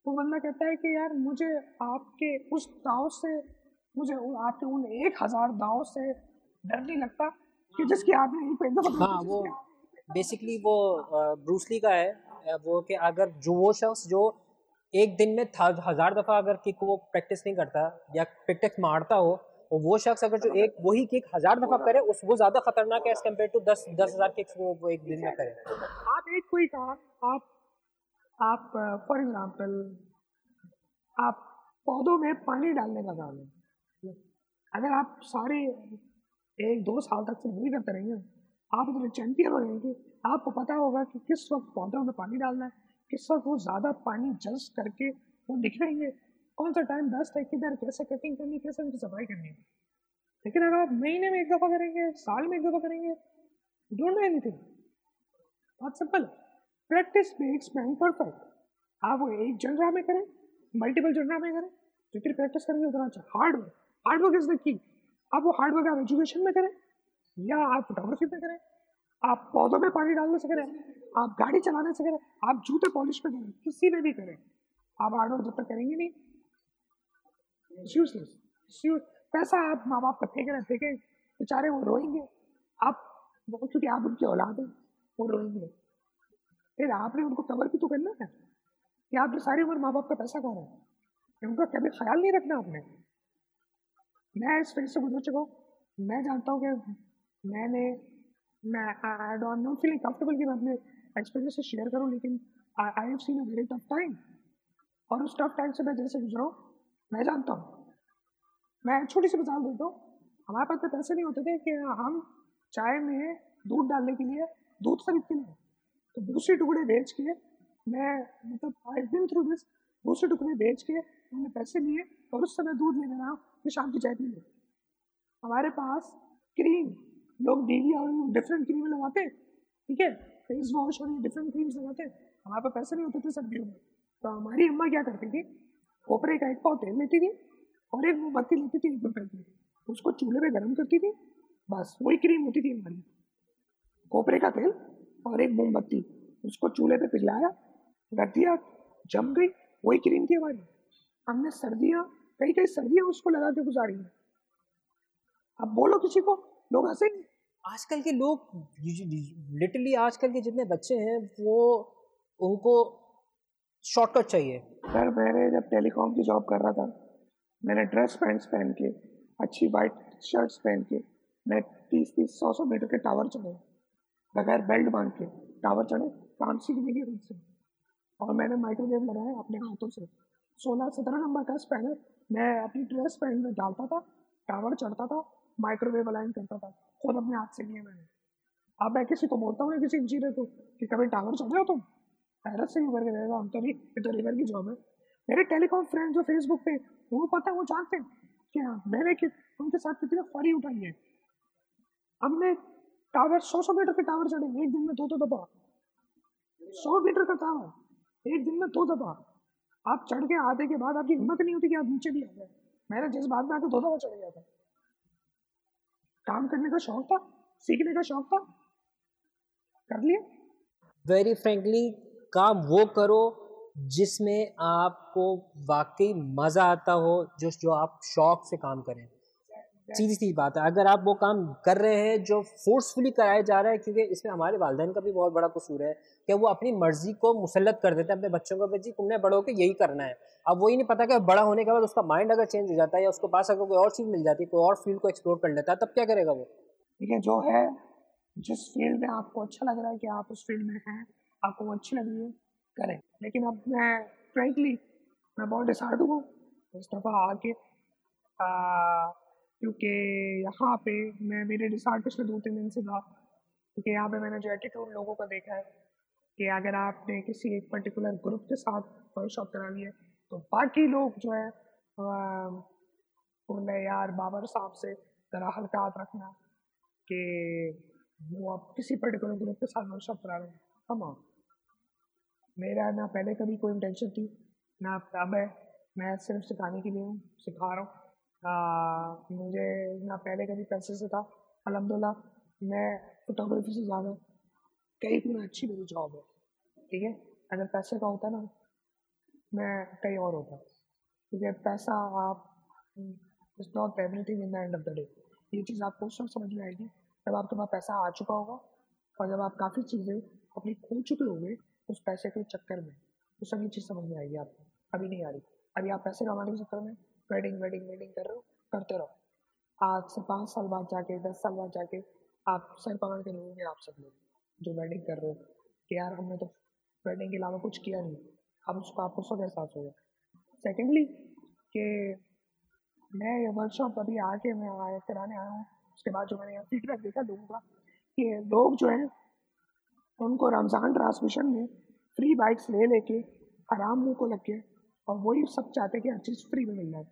वो बंदा कहता है कि यार मुझे आपके उस दाव से मुझे आपके उन एक हज़ार दाव से डर नहीं लगता कि जिसकी आपने पे हाँ वो बेसिकली वो ब्रूसली का है। वो कि अगर जो वो शख्स जो एक दिन में हज़ार दफ़ा अगर किक वो प्रैक्टिस नहीं करता या प्रैक्टिस मारता हो और वो शख्स अगर जो एक वही किक हज़ार दफ़ा करे उस वो ज़्यादा खतरनाक है एज़ कंपेयर टू दस दस हज़ार किक्स वो वो एक दिन में करे। आप एक कोई काम आप आप फॉर एग्ज़ाम्पल आप पौधों में पानी डालने का काम है। अगर आप सारे एक दो साल तक से वही करते रहेंगे, आप इतने चैंपियन हो जाएँगे, आपको पता होगा कि किस वक्त पौधों में पानी डालना है, किस वक्त वो ज़्यादा पानी जस्ट करके वो दिख रहेंगे कौन सा टाइम बेस्ट है, किधर, कैसे कटिंग करनी, कैसे उनकी सफ़ाई करनी है। लेकिन अगर आप महीने में एक दफ़ा करेंगे, साल में एक दफ़ा करेंगे डोंट नो एनीथिंग बहुत simple practice makes man perfect आप वो एक जनरा में करें मल्टीपल जनरा में करें जितनी प्रैक्टिस करेंगे उतना अच्छा। Hard work hard work is the key आप वो हार्ड वर्क आप एजुकेशन में करें, या आप फोटोग्राफी में करें, आप पौधों में पानी डालने से करें, आप गाड़ी चलाने से करें, आप जूते पॉलिश में करें, किसी में भी करें। आप हार्डवर्क जब तक करेंगे नहीं यूजलेस पैसा आप माँ बाप का फेंक रहे फेंके, बेचारे वो रोएँगे। आप, क्योंकि आप उनकी औलाद हैं, वो रोएँगे। फिर आपने उनको कवर भी तो करना है। कि आपने सारी उम्र माँ बाप का पैसा रहे हैं? उनका कभी ख्याल नहीं रखना आपने? मैं इस फ़ेज़ से गुजर चुका हूँ मैं जानता हूँ कि मैंने, मैं I don't not feeling comfortable कि मैं अपने एक्सपीरियंस से शेयर करूँ, लेकिन I have seen a very tough time और उस टफ टाइम से मैं जैसे गुजरा हूँ, मैं जानता हूँ। मैं छोटी सी मिसाल देता हूँ। हमारे पास तो पैसे नहीं होते थे कि हम चाय में दूध डालने के लिए दूध खरीदते नहीं तो दूसरे टुकड़े बेच के मैं मतलब आई बिन थ्रू दिस दूसरे टुकड़े बेच के हमने पैसे लिए और उस समय दूध लेने रहा फिर शाम की चाय पी ली। हमारे पास क्रीम लोग डेली और डिफरेंट क्रीम लगाते, ठीक है? फेस वॉश और डिफरेंट क्रीम्स लगाते, हमारे पास पैसे नहीं होते थे सर्दियों में। तो हमारी अम्मा क्या करती थी, कोपरे का एक पाव तेल लेती थी और एक मोमबत्ती लेती थी एक रुपए की। उसको चूल्हे पे गर्म करती थी, बस वही क्रीम होती थी हमारी। कोपरे का तेल और एक मोमबत्ती। उसको चूल्हे पे पिघलाया रख दिया जम गई वही क्रीम थी हमारी। हमने सर्दियाँ कई कई सर्दियाँ उसको लगा के गुजारी है। अब बोलो किसी को लोग हंसे आजकल के लोग लिटरली आजकल के जितने बच्चे हैं वो उनको शॉर्टकट चाहिए। सर मैंने जब टेलीकॉम की जॉब कर रहा था मैंने ड्रेस पैंट्स पहन के अच्छी वाइट शर्ट्स पहन के मैं तीस तीस सौ सौ मीटर के टावर चढ़े बगैर बेल्ट बाँध के टावर चढ़े, काम सीखने की वजह से और मैंने माइक्रोवेव लगाया अपने हाथों से। सोलह सत्रह नंबर का स्पैनर मैं अपनी ड्रेस पहन में डालता था टावर चढ़ता था माइक्रोवेव अलाइन करता था, खुद अपने हाथ से किया मैंने। अब मैं किसी को बोलता हूँ किसी इंजीनियर को, कि कभी टावर चढ़े हो तुम? हैरत से करके रहेगा, हम तो नहीं, ये तो रिवर की जॉब है। मेरे टेलीकॉम फ्रेंड जो फेसबुक पे, वो पता है, वो जानते हैं कि हाँ मैंने कि, उनके साथ कितनी फरी उठाई है। हमने टावर, सौ सौ मीटर के टावर चढ़े एक दिन में दो दो दफ़ा सौ मीटर का टावर, एक दिन में दो दफ़ा आप चढ़ के आते के बाद आपकी हिम्मत नहीं होती कि आप नीचे भी आ गए मैंने जिस बात में आके दो दफ़ा चढ़ गया था। काम करने का शौक था, सीखने का शौक था। कर लिया? वेरी फ्रेंकली काम वो करो जिसमें आपको वाकई मज़ा आता हो जो जो आप शौक से काम करें। सीधी सी बात है। अगर आप वो काम कर रहे हैं जो फोर्सफुली कराया जा रहा है क्योंकि इसमें हमारे वालदेन का भी बहुत बड़ा कसूर है कि वो अपनी मर्ज़ी को मुसलत कर देते हैं अपने बच्चों को जी तुमने बड़ो के यही करना है। अब वही नहीं पता कि बड़ा होने के बाद उसका माइंड अगर चेंज हो जाता है या उसको पास अगर कोई और चीज़ मिल जाती है कोई और फ़ील्ड को एक्सप्लोर कर लेता है तब क्या करेगा वो? ठीक है जो है जिस फ़ील्ड में आपको अच्छा लग रहा है कि आप उस फ़ील्ड में हैं आपको वो अच्छी लग रही है करें। लेकिन अब मैं फ्रेंकली मैं बहुत डिसाइड हूँ। इस दफ़ा आके क्योंकि यहाँ पे मैं, मेरे डिसाइड पिछले दो तीन दिन से था, क्योंकि यहाँ पे मैंने जो एटीट्यूड लोगों का देखा है कि अगर आपने किसी एक पर्टिकुलर ग्रुप के साथ वर्कशॉप करा ली है तो बाकी लोग जो है बोले यार बाबर साहब से ज़रा हल्का हाथ रखना कि वो आप किसी पर्टिकुलर ग्रुप के साथ वर्कशॉप करा रहे हैं। हम मेरा ना पहले कभी कोई इंटेंशन थी, ना अब है। मैं सिर्फ़ सिखाने के लिए हूँ, सिखा रहा हूँ। मुझे ना पहले कभी पैसे से था। अलहमदिल्ला, मैं फोटोग्राफी से ज़्यादा कई गुना अच्छी मेरी जॉब है, ठीक है? अगर पैसे का होता ना, मैं कहीं और होता। क्योंकि पैसा आप is not everything in the end of the day ये चीज़ आपको उस वक्त समझ में आएगी, जब आपके पास पैसा आ चुका होगा और जब आप काफ़ी चीज़ें अपनी खो चुके होंगे उस पैसे के चक्कर में। वो सभी चीज़ समझ में आएगी आपको। अभी नहीं आ रही। अभी आप पैसे कमाने के चक्कर में वेडिंग वेडिंग वेडिंग कर रहे हो करते रहो। आज से पाँच साल बाद जाके, दस साल बाद जाके आप सर पकड़ के लोगे आप सब लोग जो वेडिंग कर रहे हो। कि यार हमने तो वेडिंग के अलावा कुछ किया नहीं। अब उसको आपको सब एहसास होगा। सेकेंडली कि मैं ये वर्कशॉप अभी आके मैं आया कराने आया हूँ। उसके बाद जो मैंने यहाँ फीडबैक देखा लोगों का कि लोग जो हैं, उनको रमज़ान ट्रांसमिशन में फ्री बाइक्स ले लेके आराम मुँह को लग के और वही सब चाहते हैं कि हर चीज़ फ्री में मिल जाए।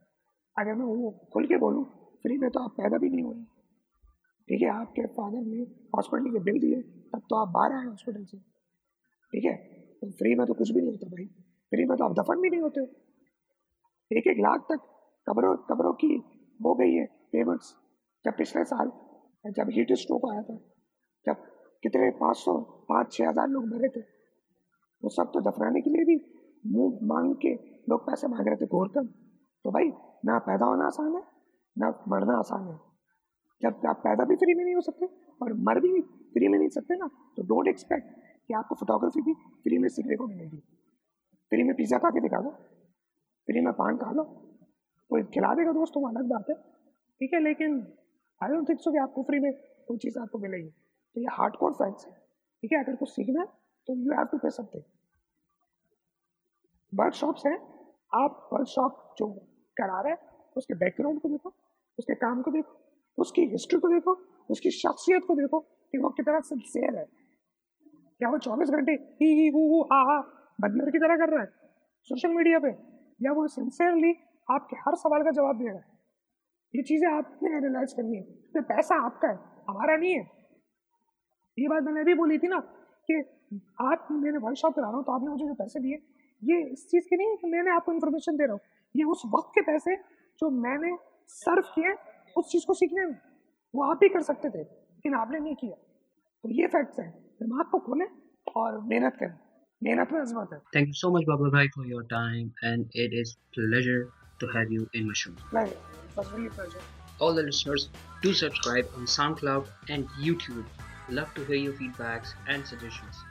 अगर मैं वो खुल के बोलूँ, फ्री में तो आप पैदा भी नहीं हुए। ठीक है, आपके फादर ने हॉस्पिटल के बिल दिए, तब तो आप बाहर आए हॉस्पिटल से। ठीक है तो फ्री में तो कुछ भी नहीं होता भाई। फ्री में तो आप दफन भी नहीं होते हो। एक एक लाख तक कब्रों कब्रों की हो गई है पेमेंट्स जब पिछले साल, जब हीट स्ट्रोक आया था, जब कितने पाँच सौ, पाँच छः हज़ार लोग मरे थे, वो सब तो दफनाने के लिए भी मुँह मांग के लोग पैसे मांग रहे थे घोर तो भाई ना पैदा होना आसान है, ना मरना आसान है। जब आप पैदा भी फ्री में नहीं हो सकते और मर भी फ्री में नहीं सकते ना तो डोंट एक्सपेक्ट कि आपको फोटोग्राफी भी फ्री में सीखने को मिलेगी। फ्री में पिज़्ज़ा खा के दिखा दो फ्री में पान खा लो, कोई खिला देगा दोस्तों वो अलग बात है। ठीक है, लेकिन आई डोंट थिंक सो कि आपको फ्री में कोई चीज़ आपको मिलेगी। तो ये हार्ड कोर फैक्ट्स है। ठीक है, अगर कुछ सीखना है तो you have to pay something workshops हैं, आप वर्कशॉप जो करा रहा है, उसके बैकग्राउंड को देखो, उसके काम को देखो, उसकी हिस्ट्री को देखो, उसकी शख्सियत को देखो, कि वो कितना सिंसियर है। क्या वो चौबीस घंटे ही ही हु हु हा हा बदनर की तरह कर रहा है सोशल मीडिया पे? या वो सिंसियरली आपके हर सवाल का जवाब दे रहा है? ये चीज़ें आपने एनालाइज करनी है। तो पैसा आपका है, हमारा नहीं है। ये बात मैंने अभी बोली थी ना, कि आप मेरे वर्कशॉप करा रहा हूँ तो आपने मुझे जो पैसे दिए, ये इस चीज़ के नहीं है कि मैंने आपको इन्फॉर्मेशन दे रहा हूँ। ये उस वक्त के पैसे जो मैंने सर्व किए उस चीज़ को सीखने में। वो आप भी कर सकते थे लेकिन आपने नहीं किया। तो ये फैक्ट्स हैं। दिमाग को खोलें और मेहनत करें। मेहनत में अजमत है। थैंक यू सो मच बाबा भाई for your time and it is pleasure to have you in my show All the listeners, do subscribe on SoundCloud and YouTube. Love to hear your feedbacks and suggestions.